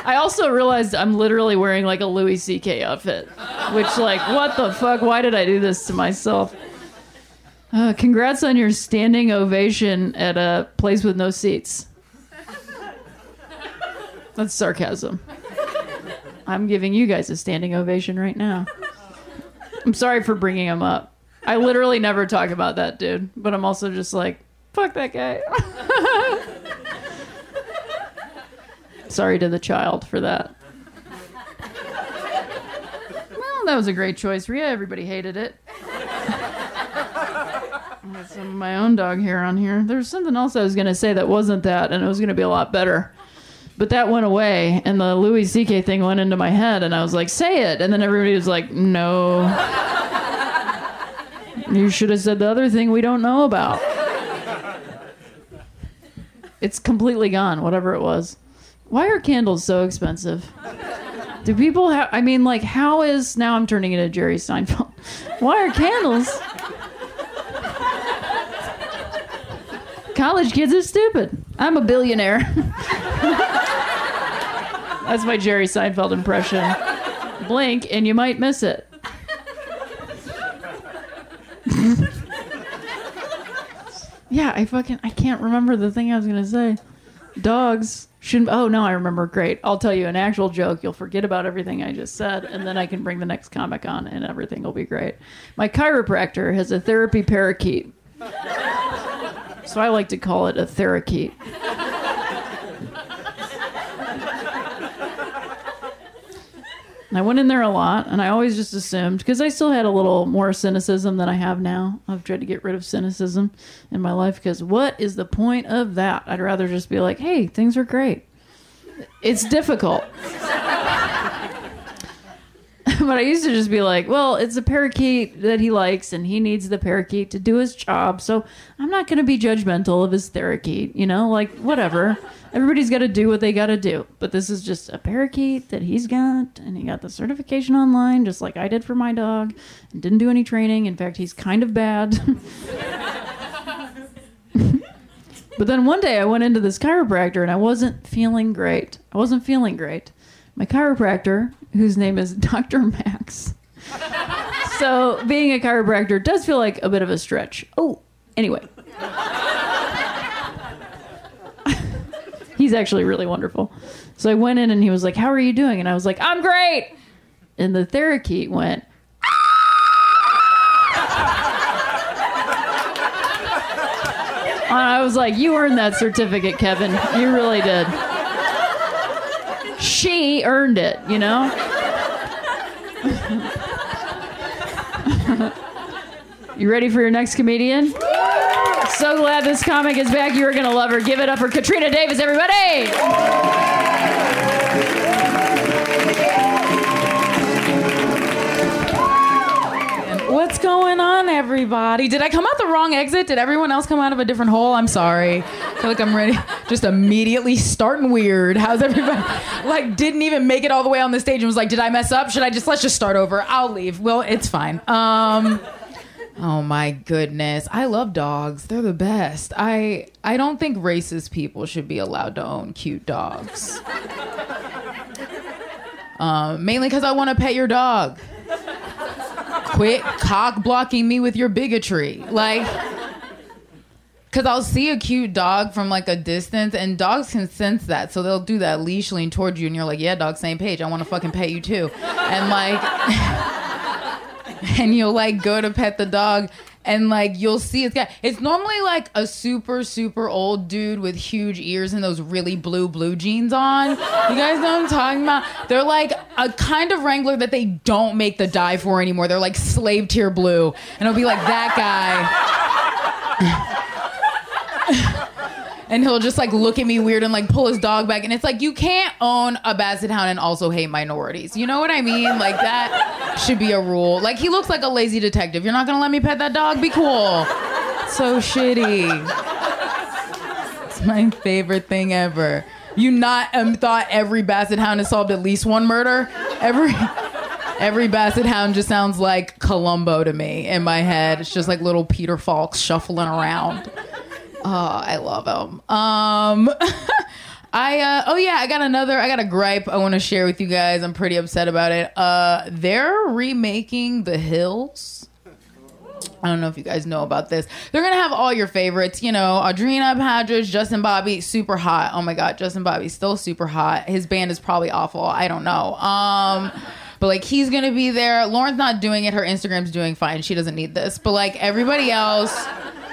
I also realized I'm literally wearing like a Louis C.K. outfit, which, like, what the fuck? Why did I do this to myself? Uh, congrats on your standing ovation at a place with no seats. That's sarcasm. I'm giving you guys a standing ovation right now. I'm sorry for bringing him up. I literally never talk about that dude, but I'm also just like, fuck that guy. sorry to the child for that. Well, that was a great choice, Rhea. Everybody hated it. some of my own dog hair on here. There's something else I was gonna say that wasn't that, and it was gonna be a lot better. But that went away, and the Louis C.K. thing went into my head, and I was like, "Say it," and then everybody was like, "No." you should have said the other thing we don't know about. It's completely gone, whatever it was. Why are candles so expensive? Do people have? I mean, like, how is now? I'm turning into Jerry Seinfeld. Why are candles? College kids are stupid. I'm a billionaire. That's my Jerry Seinfeld impression. Blink and you might miss it. yeah, I fucking I can't remember the thing I was gonna say. Dogs shouldn't. Oh no, I remember. Great. I'll tell you an actual joke. You'll forget about everything I just said, and then I can bring the next comic on, and everything will be great. My chiropractor has a therapy parakeet, so I like to call it a therakeet. I went in there a lot, and I always just assumed because I still had a little more cynicism than I have now. I've tried to get rid of cynicism in my life because what is the point of that? I'd rather just be like, hey, things are great. It's difficult. but I used to just be like, well, it's a parakeet that he likes, and he needs the parakeet to do his job. So I'm not going to be judgmental of his parakeet, you know, like whatever. Everybody's got to do what they got to do. But this is just a parakeet that he's got, and he got the certification online, just like I did for my dog, and didn't do any training. In fact, he's kind of bad. but then one day I went into this chiropractor, and I wasn't feeling great. I wasn't feeling great. My chiropractor, whose name is Dr. Max. so being a chiropractor does feel like a bit of a stretch. Oh, anyway. He's actually really wonderful. So I went in and he was like, How are you doing? And I was like, I'm great. And the Therakeet went, ah! And I was like, You earned that certificate, Kevin. You really did. She earned it, you know? you ready for your next comedian? So glad this comic is back. You're going to love her. Give it up for Katrina Davis, everybody. What's going on, everybody? Did I come out the wrong exit? Did everyone else come out of a different hole? I'm sorry. I feel like I'm ready. Just immediately starting weird. How's everybody? Like, didn't even make it all the way on the stage and was like, did I mess up? Should I just, let's just start over. I'll leave. Well, it's fine. Um, oh my goodness. I love dogs. They're the best. I, I don't think racist people should be allowed to own cute dogs. Um, mainly because I want to pet your dog quit cock blocking me with your bigotry. Like, because I'll see a cute dog from like a distance, and dogs can sense that, so they'll do that leash lean towards you, and you're like, "Yeah, dog, same page. I want to fucking pet you too," and like, and you'll like go to pet the dog. And like you'll see it's got it's normally like a super super old dude with huge ears and those really blue blue jeans on. You guys know what I'm talking about? They're like a kind of Wrangler that they don't make the dye for anymore. They're like slave tier blue, and it'll be like that guy. And he'll just like look at me weird and like pull his dog back. And it's like you can't own a basset hound and also hate minorities. You know what i mean? Like that should be a rule. Like he looks like a lazy detective. You're not gonna let me pet that dog? Be cool. So shitty. It's my favorite thing ever. You not um, thought every basset hound has solved at least one murder? Every Every basset hound just sounds like Columbo to me in my head. It's just like little Peter Falk shuffling around. Oh, I love them. Um, I uh, oh yeah, I got another. I got a gripe I want to share with you guys. I'm pretty upset about it. Uh, they're remaking The Hills. I don't know if you guys know about this. They're gonna have all your favorites. You know, Audrina Patridge, Justin Bobby, super hot. Oh my god, Justin Bobby's still super hot. His band is probably awful. I don't know. Um. But like he's gonna be there. Lauren's not doing it. Her Instagram's doing fine. She doesn't need this. But like everybody else,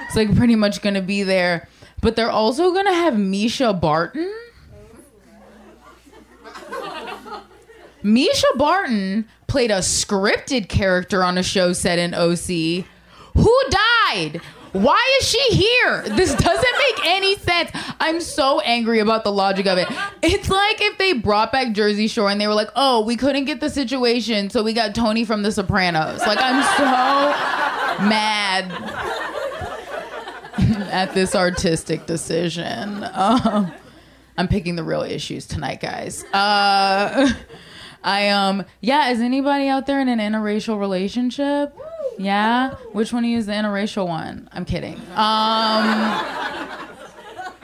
it's like pretty much gonna be there. But they're also gonna have Mischa Barton. Mischa Barton played a scripted character on a show set in OC. Who died? Why is she here? This doesn't make any sense. I'm so angry about the logic of it. It's like if they brought back Jersey Shore and they were like, "Oh, we couldn't get the situation, so we got Tony from The Sopranos." Like I'm so mad at this artistic decision. Um, I'm picking the real issues tonight, guys. Uh, I um yeah, is anybody out there in an interracial relationship? Yeah? Which one of you is the interracial one? I'm kidding. Um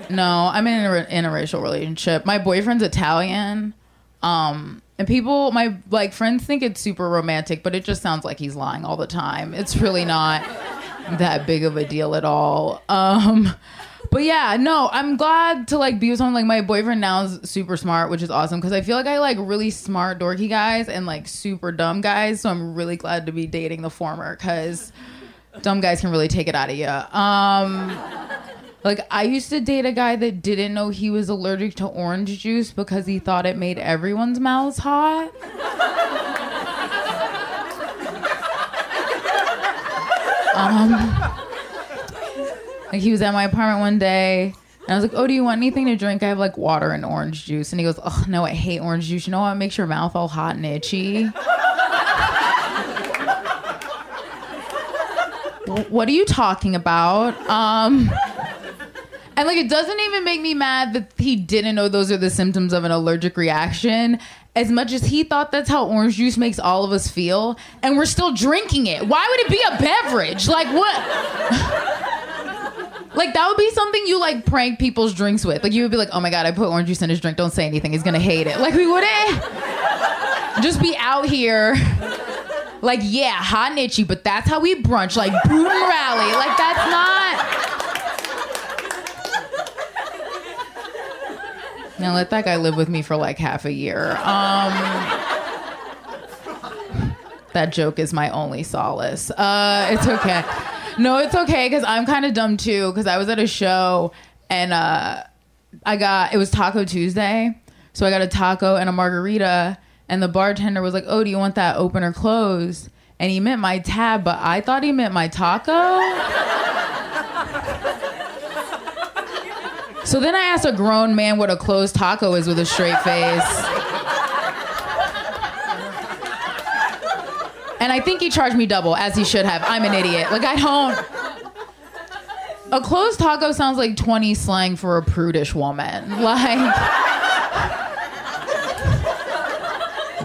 No, I'm in an interracial relationship. My boyfriend's Italian. Um and people my like friends think it's super romantic, but it just sounds like he's lying all the time. It's really not that big of a deal at all. Um but yeah, no, I'm glad to like be with someone like my boyfriend now is super smart, which is awesome because I feel like I like really smart dorky guys and like super dumb guys. So I'm really glad to be dating the former because dumb guys can really take it out of you. Um, like I used to date a guy that didn't know he was allergic to orange juice because he thought it made everyone's mouths hot. Um, like he was at my apartment one day. And I was like, "Oh, do you want anything to drink? I have like water and orange juice." And he goes, "Oh no, I hate orange juice. You know what makes your mouth all hot and itchy?" What are you talking about? Um, and like, it doesn't even make me mad that he didn't know those are the symptoms of an allergic reaction. As much as he thought that's how orange juice makes all of us feel, and we're still drinking it. Why would it be a beverage? Like what? Like that would be something you like prank people's drinks with. Like you would be like, "Oh my god, I put orange juice in his drink. Don't say anything. He's gonna hate it." Like we wouldn't just be out here, like yeah, hot and itchy, but that's how we brunch, like boom rally. Like that's not. Now let that guy live with me for like half a year. Um, that joke is my only solace. Uh, it's okay. No, it's okay because I'm kind of dumb too. Because I was at a show and uh, I got it was Taco Tuesday, so I got a taco and a margarita, and the bartender was like, "Oh, do you want that open or closed?" And he meant my tab, but I thought he meant my taco. So then I asked a grown man what a closed taco is with a straight face. And I think he charged me double, as he should have. I'm an idiot. Like, I don't. A closed taco sounds like 20 slang for a prudish woman. Like.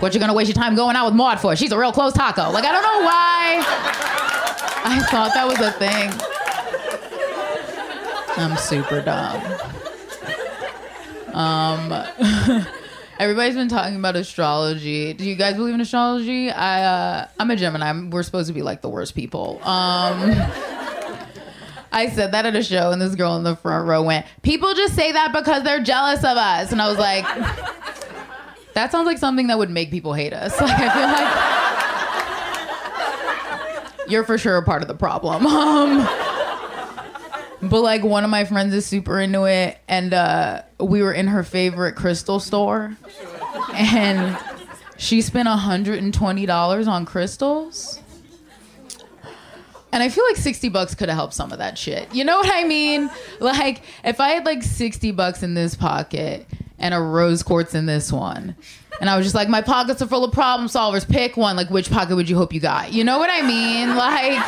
What you gonna waste your time going out with Maud for? She's a real closed taco. Like, I don't know why. I thought that was a thing. I'm super dumb. Um. Everybody's been talking about astrology. Do you guys believe in astrology? I uh, I'm a Gemini. We're supposed to be like the worst people. Um, I said that at a show, and this girl in the front row went, "People just say that because they're jealous of us," and I was like, "That sounds like something that would make people hate us." Like I feel like you're for sure a part of the problem. Um, but like one of my friends is super into it, and uh, we were in her favorite crystal store, and she spent hundred and twenty dollars on crystals. And I feel like 60 bucks could have helped some of that shit. You know what I mean? Like, if I had like 60 bucks in this pocket and a rose quartz in this one, and I was just like, my pockets are full of problem solvers, pick one. Like, which pocket would you hope you got? You know what I mean? Like,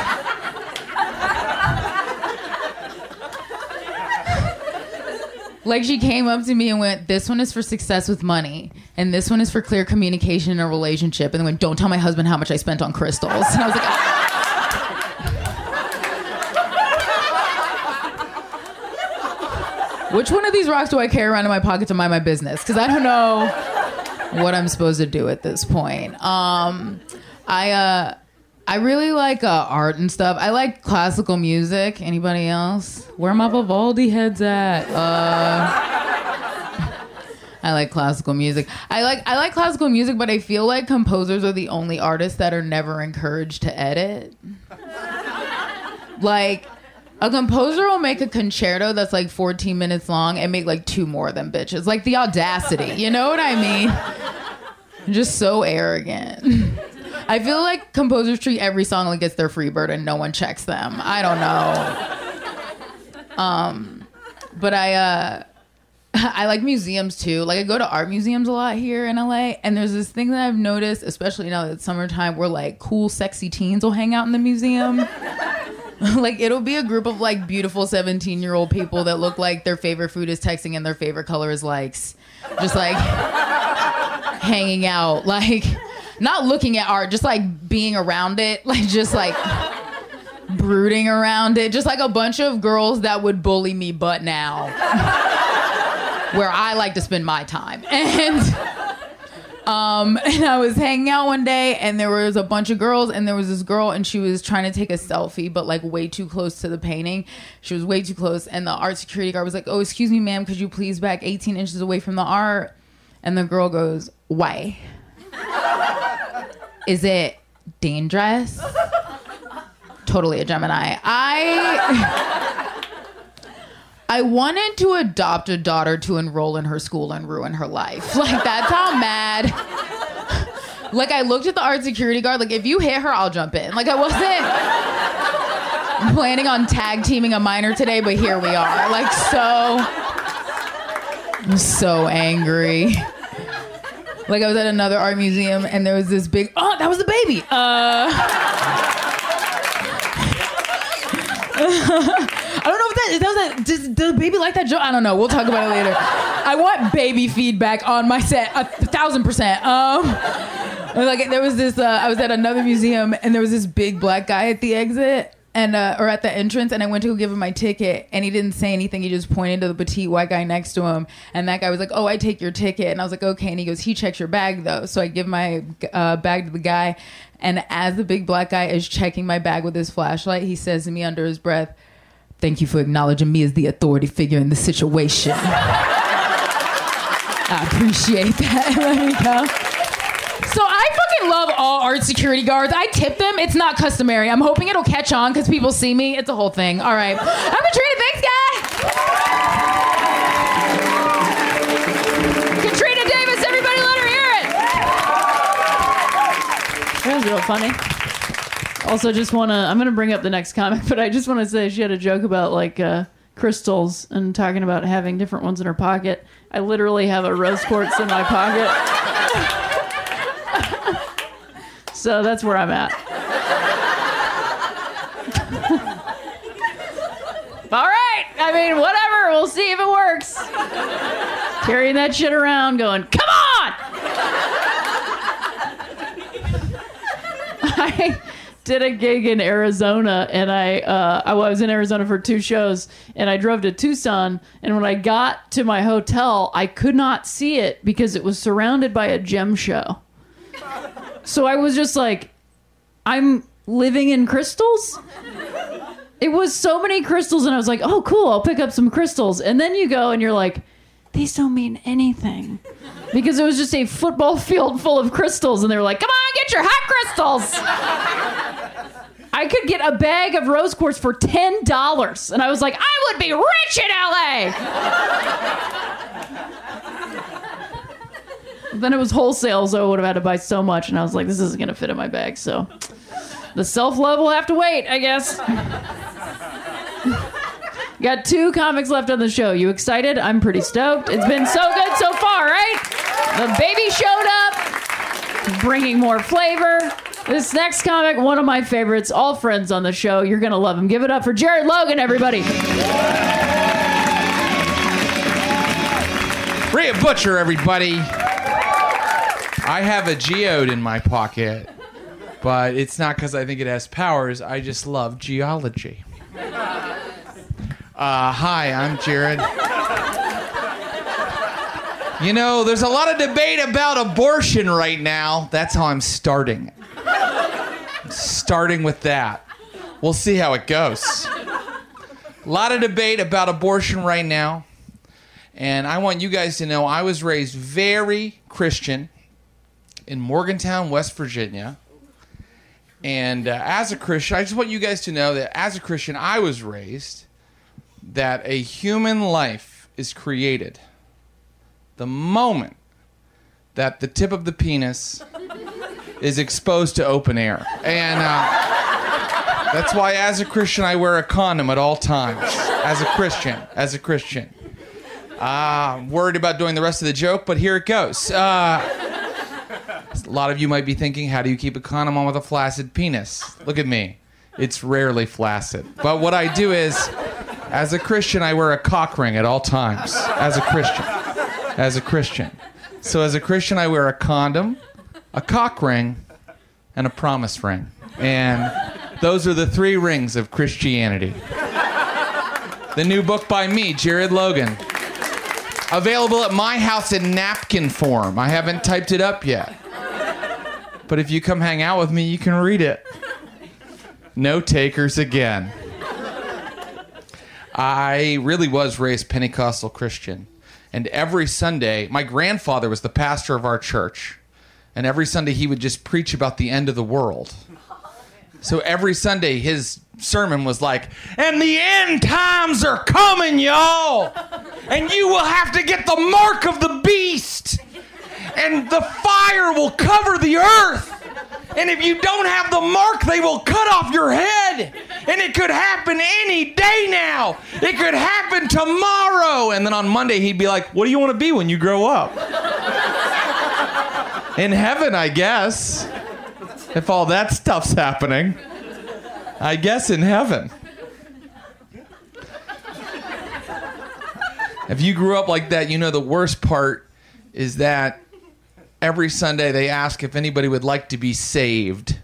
Like she came up to me and went, "This one is for success with money, and this one is for clear communication in a relationship." And then went, "Don't tell my husband how much I spent on crystals." And I was like, "Which one of these rocks do I carry around in my pocket to mind my business?" Because I don't know what I'm supposed to do at this point. Um, I uh, I really like uh, art and stuff. I like classical music. Anybody else? Where my Vivaldi heads at? Uh, I like classical music. I like I like classical music, but I feel like composers are the only artists that are never encouraged to edit. Like a composer will make a concerto that's like 14 minutes long and make like two more of them bitches. Like the audacity, you know what I mean? Just so arrogant. I feel like composers treat every song like it's their free bird and no one checks them. I don't know. Um, but I uh, I like museums too. Like I go to art museums a lot here in LA, and there's this thing that I've noticed, especially now that it's summertime, where like cool, sexy teens will hang out in the museum. like it'll be a group of like beautiful 17 year old people that look like their favorite food is texting and their favorite color is likes, just like hanging out, like not looking at art, just like being around it, like just like brooding around it, just like a bunch of girls that would bully me, but now where I like to spend my time. And um and I was hanging out one day and there was a bunch of girls and there was this girl and she was trying to take a selfie but like way too close to the painting. She was way too close and the art security guard was like, "Oh, excuse me, ma'am, could you please back 18 inches away from the art?" And the girl goes, "Why? Is it dangerous?" totally a Gemini. I I wanted to adopt a daughter to enroll in her school and ruin her life. Like that's how mad. Like I looked at the art security guard. Like if you hit her, I'll jump in. Like I wasn't planning on tag teaming a minor today, but here we are. Like so, I'm so angry. Like I was at another art museum and there was this big. Oh, that was the baby. Uh. I don't know if that, that was. Does, does the baby like that joke? I don't know. We'll talk about it later. I want baby feedback on my set, a thousand percent. Um, like there was this. Uh, I was at another museum and there was this big black guy at the exit. And uh, or at the entrance, and I went to go give him my ticket, and he didn't say anything. He just pointed to the petite white guy next to him, and that guy was like, "Oh, I take your ticket," and I was like, "Okay." And he goes, "He checks your bag though," so I give my uh, bag to the guy, and as the big black guy is checking my bag with his flashlight, he says to me under his breath, Thank you for acknowledging me as the authority figure in the situation. I appreciate that. Let me go. I love all art security guards. I tip them. It's not customary. I'm hoping it'll catch on because people see me. It's a whole thing. All right. I'm Katrina. Thanks, guys. Katrina Davis. Everybody let her hear it. That was real funny. Also, just want to, I'm going to bring up the next comic, but I just want to say she had a joke about like uh, crystals and talking about having different ones in her pocket. I literally have a rose quartz in my pocket. So that's where I'm at. All right. I mean, whatever. We'll see if it works. Carrying that shit around, going, come on! I did a gig in Arizona, and I uh, I was in Arizona for two shows, and I drove to Tucson. And when I got to my hotel, I could not see it because it was surrounded by a gem show. So I was just like, I'm living in crystals. It was so many crystals, and I was like, oh, cool, I'll pick up some crystals. And then you go and you're like, these don't mean anything. Because it was just a football field full of crystals, and they were like, come on, get your hot crystals. I could get a bag of rose quartz for $10. And I was like, I would be rich in LA. Then it was wholesale, so I would have had to buy so much, and I was like, this isn't to fit in my bag. So the self love will have to wait, I guess. Got two comics left on the show. You excited? I'm pretty stoked. It's been so good so far, right? The baby showed up, bringing more flavor. This next comic, one of my favorites, all friends on the show. You're going to love him. Give it up for Jared Logan, everybody. Rhea Butcher, everybody. I have a geode in my pocket, but it's not because I think it has powers. I just love geology. Uh, hi, I'm Jared. You know, there's a lot of debate about abortion right now. That's how I'm starting. Starting with that. We'll see how it goes. A lot of debate about abortion right now. And I want you guys to know I was raised very Christian in Morgantown, West Virginia. And uh, as a Christian, I just want you guys to know that as a Christian, I was raised that a human life is created the moment that the tip of the penis is exposed to open air. And uh, that's why, as a Christian, I wear a condom at all times. as a Christian. As a Christian. Uh, I'm worried about doing the rest of the joke, but here it goes. Uh, a lot of you might be thinking, how do you keep a condom on with a flaccid penis? Look at me. It's rarely flaccid. But what I do is, as a Christian, I wear a cock ring at all times. As a Christian. As a Christian. So as a Christian, I wear a condom, a cock ring, and a promise ring. And those are the three rings of Christianity. The new book by me, Jared Logan. Available at my house in napkin form. I haven't typed it up yet. But if you come hang out with me, you can read it. No takers again. I really was raised Pentecostal Christian. And every Sunday, my grandfather was the pastor of our church. And every Sunday, he would just preach about the end of the world. So every Sunday, his sermon was like, And the end times are coming, y'all. And you will have to get the mark of the beast. And the fire will cover the earth. And if you don't have the mark, they will cut off your head. And it could happen any day now. It could happen tomorrow. And then on Monday, he'd be like, What do you want to be when you grow up? In heaven, I guess. If all that stuff's happening. I guess in heaven. If you grew up like that, you know the worst part is that every Sunday they ask if anybody would like to be saved.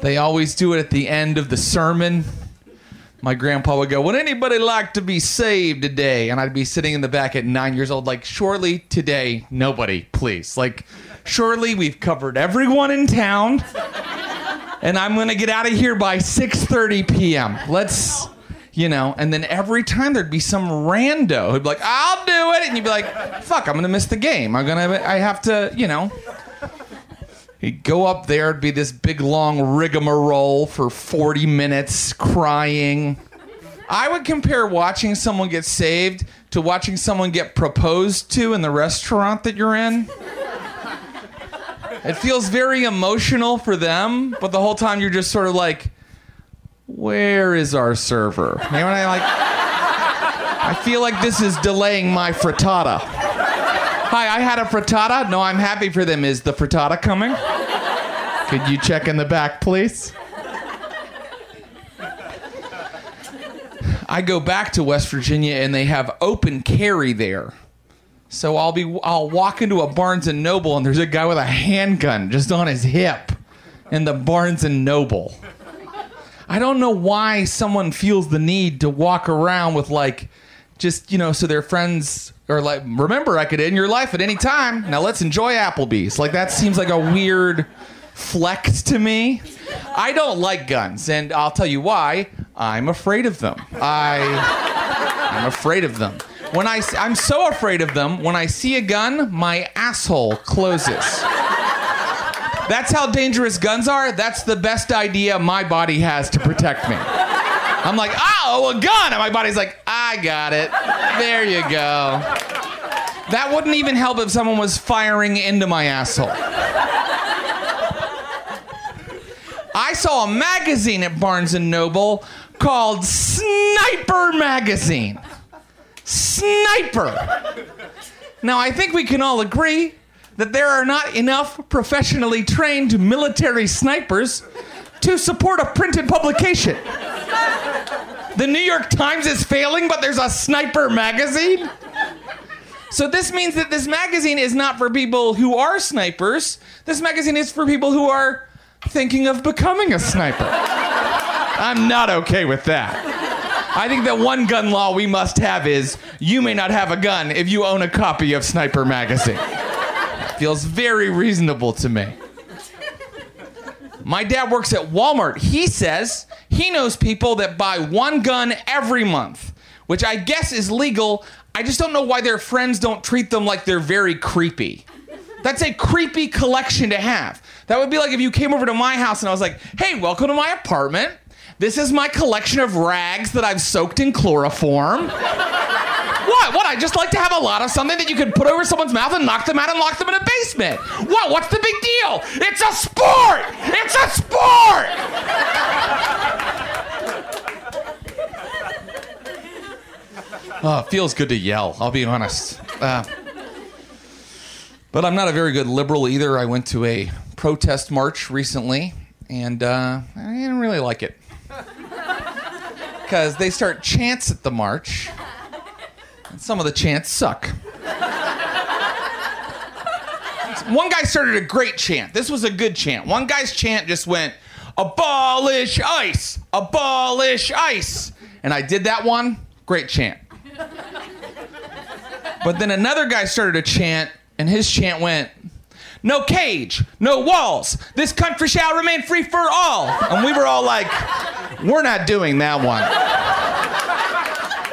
They always do it at the end of the sermon. My grandpa would go, Would anybody like to be saved today? And I'd be sitting in the back at nine years old, like, Surely today, nobody, please. Like, surely we've covered everyone in town. And I'm gonna get out of here by 6:30 p.m. Let's you know, and then every time there'd be some rando who'd be like, "I'll do it," and you'd be like, "Fuck, I'm gonna miss the game. I'm gonna, I have to, you know." He'd go up there, it'd be this big long rigmarole for 40 minutes, crying. I would compare watching someone get saved to watching someone get proposed to in the restaurant that you're in. It feels very emotional for them, but the whole time you're just sort of like, where is our server? You know what I like? I feel like this is delaying my frittata. Hi, I had a frittata. No, I'm happy for them. Is the frittata coming? Could you check in the back, please? I go back to West Virginia and they have open carry there. So I'll be I'll walk into a Barnes and Noble and there's a guy with a handgun just on his hip in the Barnes and Noble. I don't know why someone feels the need to walk around with like just, you know, so their friends are like, remember I could end your life at any time. Now let's enjoy Applebee's. Like that seems like a weird flex to me. I don't like guns, and I'll tell you why. I'm afraid of them. I I'm afraid of them. When I I'm so afraid of them, when I see a gun, my asshole closes. That's how dangerous guns are. That's the best idea my body has to protect me. I'm like, oh, a gun. And my body's like, I got it. There you go. That wouldn't even help if someone was firing into my asshole. I saw a magazine at Barnes and Noble called Sniper Magazine. Sniper. Now, I think we can all agree that there are not enough professionally trained military snipers to support a printed publication. The New York Times is failing, but there's a sniper magazine? So this means that this magazine is not for people who are snipers. This magazine is for people who are thinking of becoming a sniper. I'm not okay with that. I think that one gun law we must have is you may not have a gun if you own a copy of Sniper magazine. Feels very reasonable to me. My dad works at Walmart. He says he knows people that buy one gun every month, which I guess is legal. I just don't know why their friends don't treat them like they're very creepy. That's a creepy collection to have. That would be like if you came over to my house and I was like, hey, welcome to my apartment. This is my collection of rags that I've soaked in chloroform. What? What? I just like to have a lot of something that you can put over someone's mouth and knock them out and lock them in a basement. What? What's the big deal? It's a sport! It's a sport! Oh, it feels good to yell, I'll be honest. Uh, but I'm not a very good liberal either. I went to a protest march recently, and uh, I didn't really like it. Because they start chants at the march, some of the chants suck. One guy started a great chant. This was a good chant. One guy's chant just went, Abolish ICE! Abolish ICE! And I did that one. Great chant. But then another guy started a chant, and his chant went, No cage, no walls. This country shall remain free for all. And we were all like, We're not doing that one.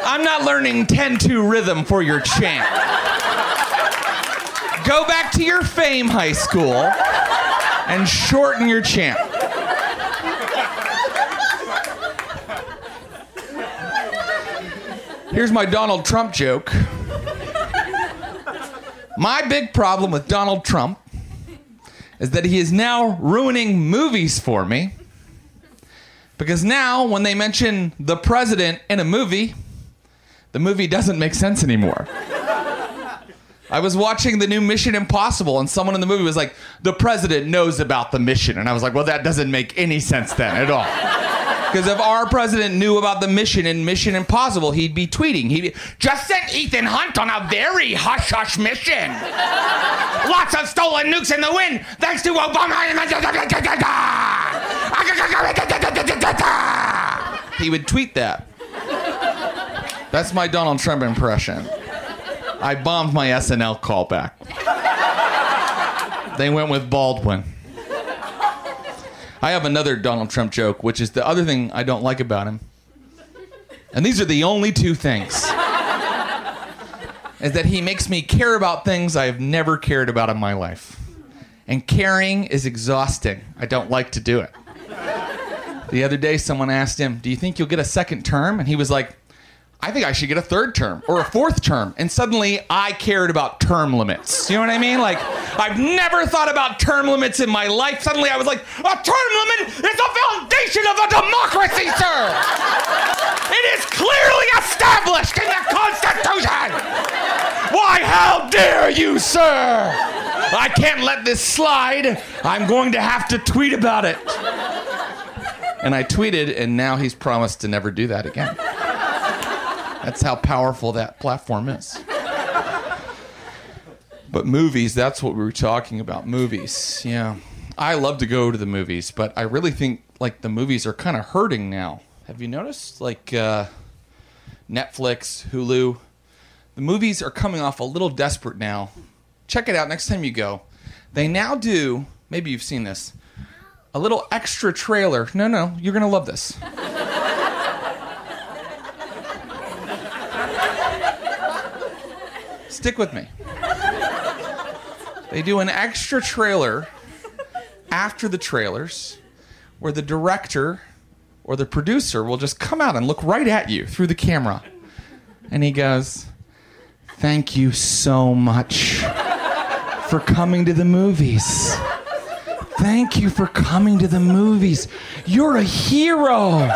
I'm not learning 10 2 rhythm for your chant. Go back to your fame high school and shorten your chant. Here's my Donald Trump joke. My big problem with Donald Trump is that he is now ruining movies for me. Because now, when they mention the president in a movie, the movie doesn't make sense anymore. I was watching the new Mission Impossible, and someone in the movie was like, The president knows about the mission. And I was like, Well, that doesn't make any sense then at all. Because if our president knew about the mission in Mission Impossible, he'd be tweeting. He'd be, just sent Ethan Hunt on a very hush hush mission. Lots of stolen nukes in the wind, thanks to Obama. He would tweet that. That's my Donald Trump impression. I bombed my SNL callback. They went with Baldwin. I have another Donald Trump joke, which is the other thing I don't like about him. And these are the only two things. Is that he makes me care about things I have never cared about in my life. And caring is exhausting. I don't like to do it. The other day, someone asked him, Do you think you'll get a second term? And he was like, I think I should get a third term or a fourth term. And suddenly I cared about term limits. You know what I mean? Like, I've never thought about term limits in my life. Suddenly I was like, a term limit is the foundation of a democracy, sir. It is clearly established in the Constitution. Why, how dare you, sir? I can't let this slide. I'm going to have to tweet about it. And I tweeted, and now he's promised to never do that again. That's how powerful that platform is. But movies, that's what we were talking about. Movies. Yeah. I love to go to the movies, but I really think like the movies are kind of hurting now. Have you noticed? Like uh, Netflix, Hulu, the movies are coming off a little desperate now. Check it out next time you go. They now do, maybe you've seen this, a little extra trailer. No, no, you're to love this. Stick with me. They do an extra trailer after the trailers where the director or the producer will just come out and look right at you through the camera. And he goes, Thank you so much for coming to the movies. Thank you for coming to the movies. You're a hero.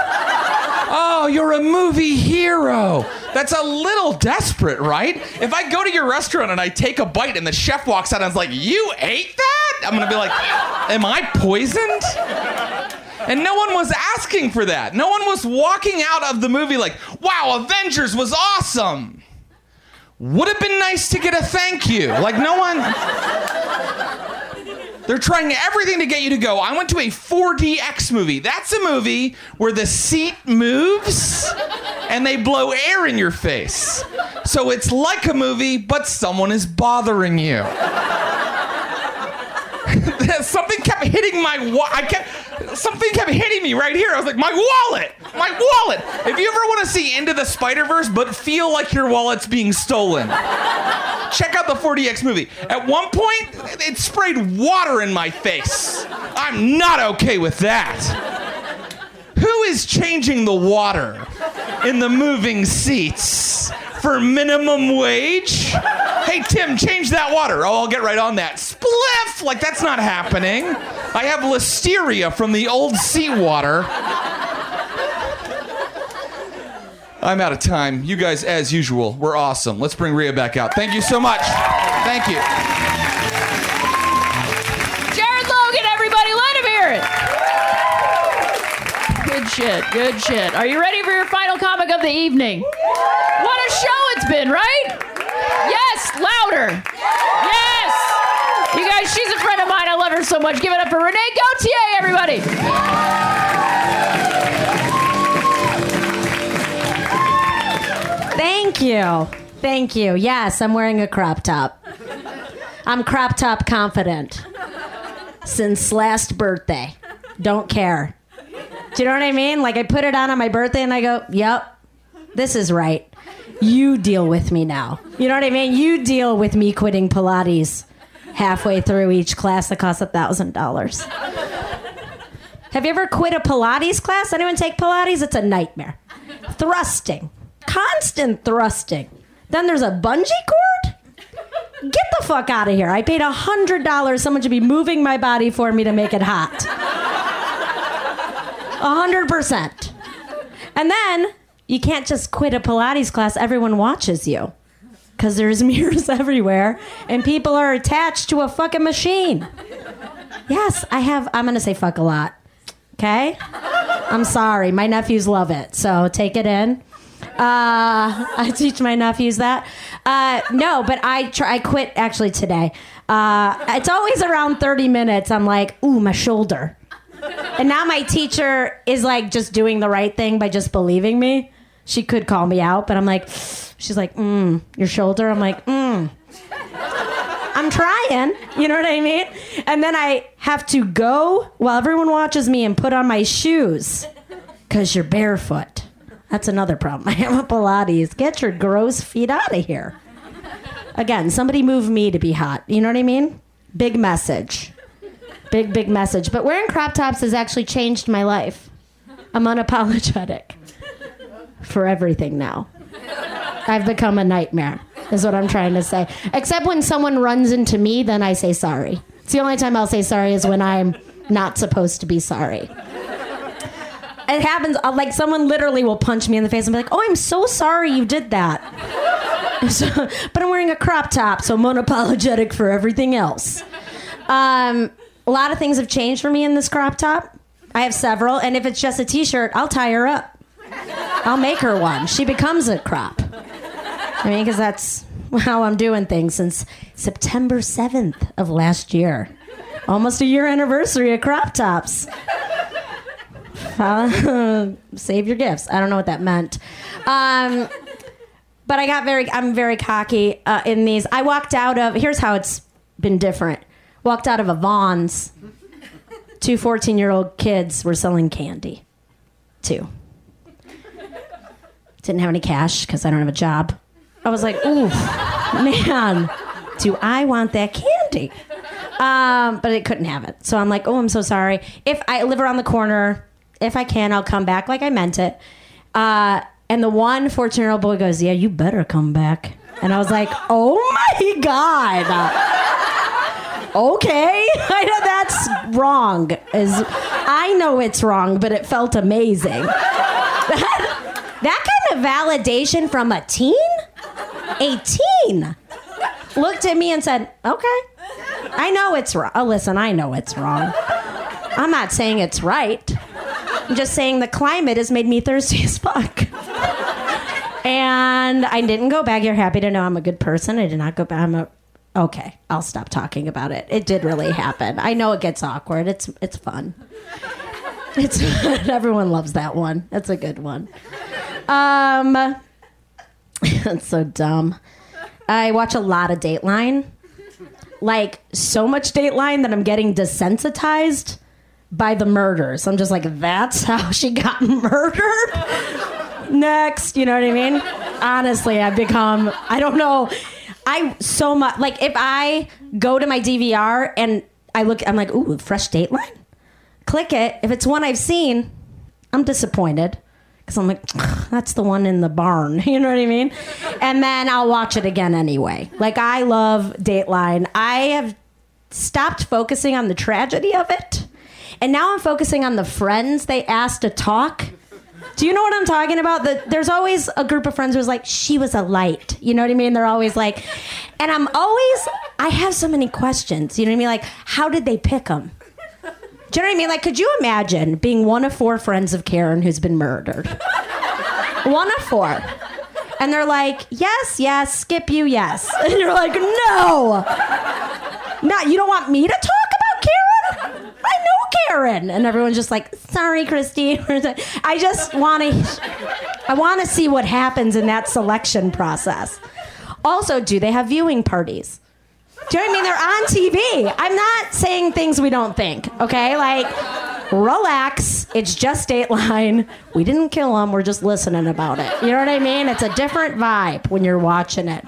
Oh, you're a movie hero. That's a little desperate, right? If I go to your restaurant and I take a bite and the chef walks out and is like, You ate that? I'm gonna be like, Am I poisoned? And no one was asking for that. No one was walking out of the movie like, Wow, Avengers was awesome. Would have been nice to get a thank you. Like, no one. They're trying everything to get you to go. I went to a 4DX movie. That's a movie where the seat moves and they blow air in your face. So it's like a movie, but someone is bothering you. Something kept hitting my wa- I kept something kept hitting me right here. I was like, my wallet, my wallet. If you ever want to see Into the Spider Verse, but feel like your wallet's being stolen, check out the 4DX movie. At one point, it sprayed water in my face. I'm not okay with that. Who is changing the water in the moving seats for minimum wage? Hey, Tim, change that water. Oh, I'll get right on that. Spliff! Like, that's not happening. I have listeria from the old seawater. I'm out of time. You guys, as usual, were awesome. Let's bring Rhea back out. Thank you so much. Thank you. Shit, good shit. Are you ready for your final comic of the evening? What a show it's been, right? Yes, louder. Yes. You guys, she's a friend of mine. I love her so much. Give it up for Renee Gautier, everybody. Thank you. Thank you. Yes, I'm wearing a crop top. I'm crop top confident since last birthday. Don't care. Do you know what I mean? Like I put it on on my birthday and I go, "Yep. This is right. You deal with me now." You know what I mean? You deal with me quitting Pilates halfway through each class that costs a $1000. Have you ever quit a Pilates class? Anyone take Pilates? It's a nightmare. Thrusting. Constant thrusting. Then there's a bungee cord? Get the fuck out of here. I paid a hundred dollars. Someone should be moving my body for me to make it hot. A hundred percent. And then you can't just quit a Pilates class. Everyone watches you. Because there's mirrors everywhere and people are attached to a fucking machine. Yes, I have, I'm to say fuck a lot. Okay? I'm sorry. My nephews love it. So take it in. Uh, I teach my nephews that. Uh, no, but I try. I quit actually today. Uh, it's always around 30 minutes. I'm like, ooh, my shoulder. And now my teacher is like just doing the right thing by just believing me. She could call me out, but I'm like, she's like, mm, your shoulder. I'm like, mm. I'm trying. You know what I mean? And then I have to go while everyone watches me and put on my shoes because you're barefoot. That's another problem. I have a Pilates. Get your gross feet out of here. Again, somebody move me to be hot. You know what I mean? Big message. Big, big message. But wearing crop tops has actually changed my life. I'm unapologetic for everything now. I've become a nightmare, is what I'm trying to say. Except when someone runs into me, then I say sorry. It's the only time I'll say sorry is when I'm not supposed to be sorry it happens uh, like someone literally will punch me in the face and be like, "Oh, I'm so sorry you did that." But I'm wearing a crop top, so I'm unapologetic for everything else. Um, a lot of things have changed for me in this crop top. I have several, and if it's just a t-shirt, I'll tie her up. I'll make her one. She becomes a crop. I mean, because that's how I'm doing things since September 7th of last year. Almost a year anniversary of crop tops. Uh, save your gifts. I don't know what that meant. Um, but I got very, I'm very cocky uh, in these. I walked out of, here's how it's been different. Walked out of a Vons. Two 14 year old kids were selling candy. Two. Didn't have any cash because I don't have a job. I was like, ooh, man, do I want that candy? Um, but I couldn't have it. So I'm like, oh, I'm so sorry. If I live around the corner, if I can, I'll come back like I meant it. Uh, and the one 14 year old boy goes, yeah, you better come back. And I was like, oh my God. Okay, I know that's wrong. Is I know it's wrong, but it felt amazing. That, that kind of validation from a teen, a teen, looked at me and said, "Okay, I know it's wrong. Oh, listen, I know it's wrong. I'm not saying it's right. I'm just saying the climate has made me thirsty as fuck." And I didn't go back. You're happy to know I'm a good person. I did not go back. I'm a okay. I'll stop talking about it. It did really happen. I know it gets awkward. It's it's fun. It's everyone loves that one. That's a good one. Um, that's so dumb. I watch a lot of Dateline. Like so much Dateline that I'm getting desensitized by the murders. I'm just like, that's how she got murdered. Next, you know what I mean? Honestly, I've become. I don't know. I so much like if I go to my DVR and I look, I'm like, ooh, fresh Dateline. Click it. If it's one I've seen, I'm disappointed because I'm like, that's the one in the barn. You know what I mean? And then I'll watch it again anyway. Like I love Dateline. I have stopped focusing on the tragedy of it, and now I'm focusing on the friends they asked to talk Do you know what I'm talking about? The, there's always a group of friends who's like, she was a light. You know what I mean? They're always like, and I'm always, I have so many questions. You know what I mean? Like, how did they pick them? Do you know what I mean? Like, could you imagine being one of four friends of Karen who's been murdered? one of four. And they're like, yes, yes, skip you, yes. And you're like, no. No, you don't want me to talk? I know Karen. And everyone's just like, sorry, Christy. I just want to I want to see what happens in that selection process. Also, do they have viewing parties? Do you know what I mean? They're on TV. I'm not saying things we don't think, okay? Like, relax. It's just Dateline. We didn't kill them. We're just listening about it. You know what I mean? It's a different vibe when you're watching it.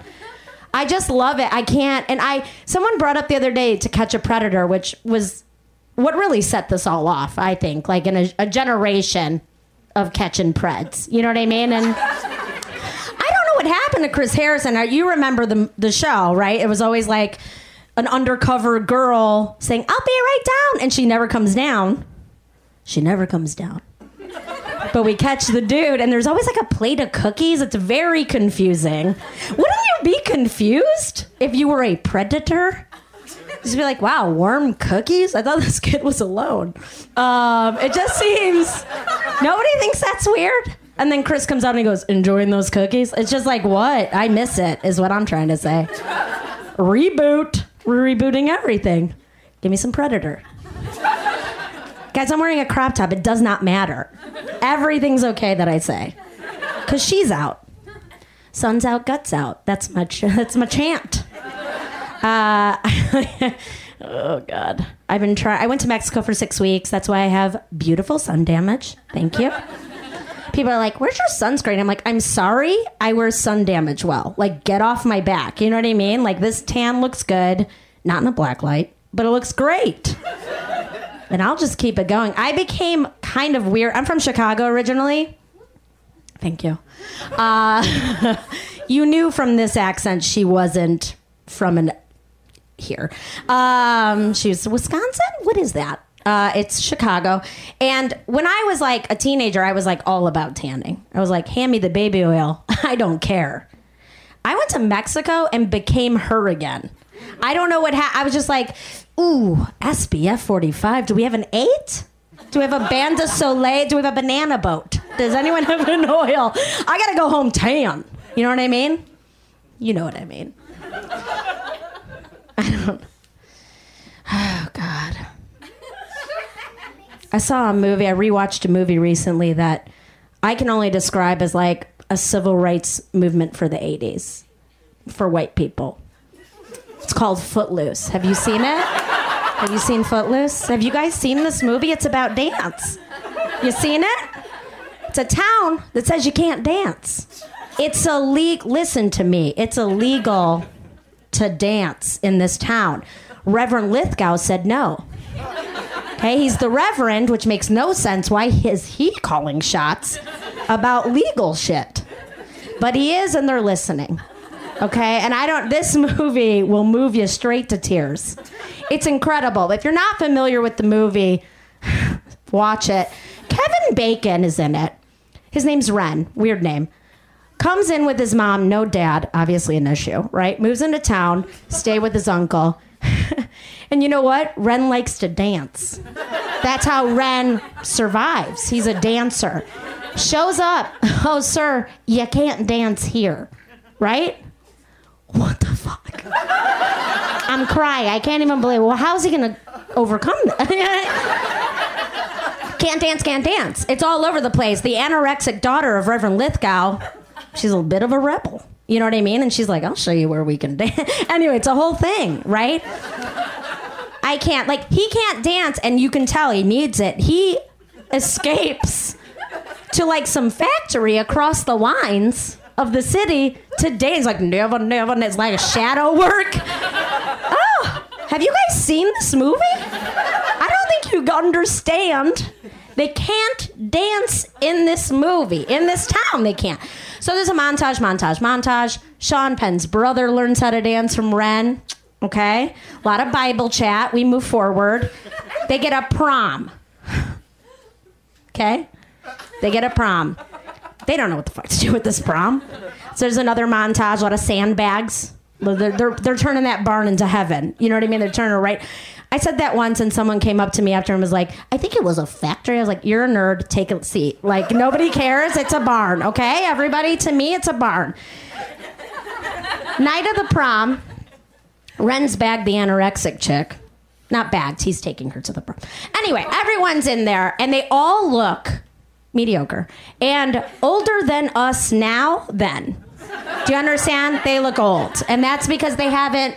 I just love it. I can't. And I, someone brought up the other day to catch a predator, which was what really set this all off, I think, like in a, a generation of catching preds. You know what I mean? And I don't know what happened to Chris Harrison. You remember the the show, right? It was always like an undercover girl saying, "I'll be right down," and she never comes down. She never comes down. But we catch the dude, and there's always like a plate of cookies. It's very confusing. Wouldn't you be confused if you were a predator? Just be like, wow, warm cookies? I thought this kid was alone. Um, it just seems nobody thinks that's weird. And then Chris comes out and he goes, enjoying those cookies? It's just like, what? I miss it, is what I'm trying to say. Reboot. We're rebooting everything. Give me some Predator. Guys, I'm wearing a crop top. It does not matter. Everything's okay that I say. Because she's out. Sun's out, guts out. That's my, ch- that's my chant. Uh, oh God, I've been trying. I went to Mexico for six weeks. That's why I have beautiful sun damage. Thank you. People are like, "Where's your sunscreen?" I'm like, "I'm sorry, I wear sun damage well. Like, get off my back." You know what I mean? Like, this tan looks good, not in the black light, but it looks great. And I'll just keep it going. I became kind of weird. I'm from Chicago originally. Thank you. Uh, you knew from this accent she wasn't from an here. Um, she's Wisconsin. What is that? Uh, it's Chicago. And when I was like a teenager, I was like all about tanning. I was like, hand me the baby oil. I don't care. I went to Mexico and became her again. I don't know what happened. I was just like, ooh, SPF 45. Do we have an eight? Do we have a Bain de Soleil? Do we have a banana boat? Does anyone have an oil? I gotta go home tan. You know what I mean? You know what I mean. Oh God. I saw a movie. I rewatched a movie recently that I can only describe as like a civil rights movement for the '80s for white people. It's called Footloose. Have you seen it? Have you seen Footloose? Have you guys seen this movie? It's about dance. You seen it? It's a town that says you can't dance. It's illegal. Listen to me. It's illegal to dance in this town. Reverend Lithgow said no. Okay, he's the Reverend, which makes no sense. Why is he calling shots about legal shit? But he is, and they're listening. Okay, and I don't, this movie will move you straight to tears. It's incredible. If you're not familiar with the movie, watch it. Kevin Bacon is in it. His name's Ren, weird name. Comes in with his mom, no dad, obviously an issue, right? Moves into town, stay with his uncle. and you know what? Ren likes to dance. That's how Ren survives. He's a dancer. Shows up. Oh, sir, you can't dance here, right? What the fuck? I'm crying. I can't even believe. Well, how's he gonna overcome that? can't dance, can't dance. It's all over the place. The anorexic daughter of Reverend Lithgow, she's a bit of a rebel. You know what I mean? And she's like, I'll show you where we can dance. anyway, it's a whole thing, right? I can't. Like, he can't dance, and you can tell he needs it. He escapes to like some factory across the lines of the city to dance. Like, never, never. It's like a shadow work. Oh, have you guys seen this movie? I don't think you understand. They can't dance in this movie. In this town, they can't. So there's a montage, montage, montage. Sean Penn's brother learns how to dance from Ren. Okay? A lot of Bible chat. We move forward. They get a prom. Okay? They get a prom. They don't know what the fuck to do with this prom. So there's another montage, a lot of sandbags. They're, they're, they're turning that barn into heaven. You know what I mean? They're turning it right. I said that once, and someone came up to me after and was like, I think it was a factory. I was like, You're a nerd. Take a seat. Like, nobody cares. It's a barn, okay? Everybody, to me, it's a barn. Night of the prom, Ren's bagged the anorexic chick. Not bagged, he's taking her to the prom. Anyway, everyone's in there, and they all look mediocre and older than us now then. Do you understand? They look old. And that's because they haven't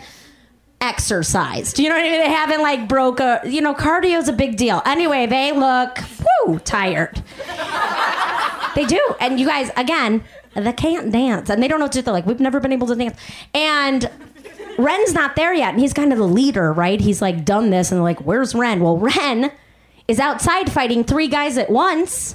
exercised. You know what I mean? They haven't like broke a, you know, cardio's a big deal. Anyway, they look, whoo, tired. They do. And you guys, again, they can't dance. And they don't know what to do. They're like, we've never been able to dance. And Ren's not there yet. And he's kind of the leader, right? He's like done this. And they're like, where's Ren? Well, Ren is outside fighting three guys at once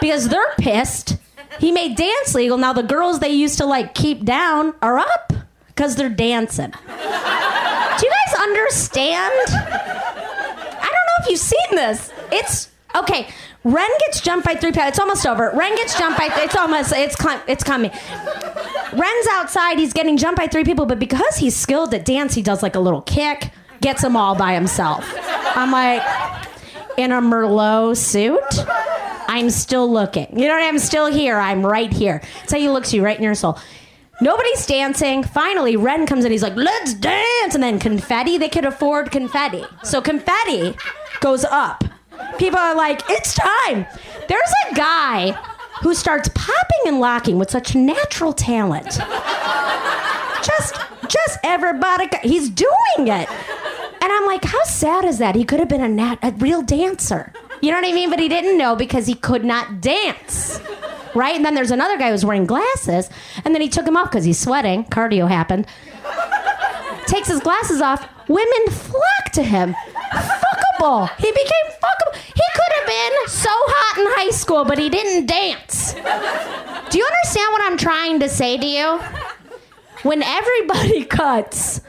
because they're pissed. He made dance legal. Now the girls they used to like keep down are up because they're dancing. Do you guys understand? I don't know if you've seen this. It's okay. Ren gets jumped by three people. It's almost over. Ren gets jumped by. It's almost. It's it's coming. Ren's outside. He's getting jumped by three people, but because he's skilled at dance, he does like a little kick, gets them all by himself. I'm like, in a Merlot suit. I'm still looking. You know what? I'm still here. I'm right here. That's how he looks you right in your soul. Nobody's dancing. Finally, Ren comes in. He's like, let's dance. And then confetti, they could afford confetti. So confetti goes up. People are like, it's time. There's a guy who starts popping and locking with such natural talent. Just, just everybody, he's doing it. And I'm like, how sad is that? He could have been a, nat- a real dancer. You know what I mean? But he didn't know because he could not dance. Right? And then there's another guy who's wearing glasses, and then he took them off because he's sweating. Cardio happened. Takes his glasses off. Women flock to him. Fuckable. He became fuckable. He could have been so hot in high school, but he didn't dance. Do you understand what I'm trying to say to you? When everybody cuts,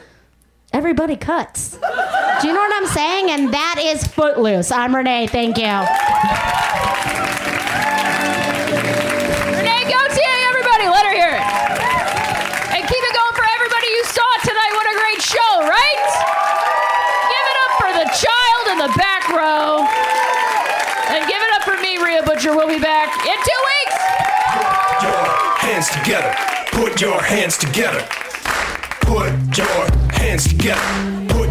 everybody cuts. Do you know what I'm saying? And that is Footloose. I'm Renee. Thank you. Renee Gautier, everybody, let her hear it. And keep it going for everybody you saw tonight. What a great show, right? Give it up for the child in the back row. And give it up for me, Rhea Butcher. We'll be back in two weeks. Put your hands together. Put your hands together. Put your hands together.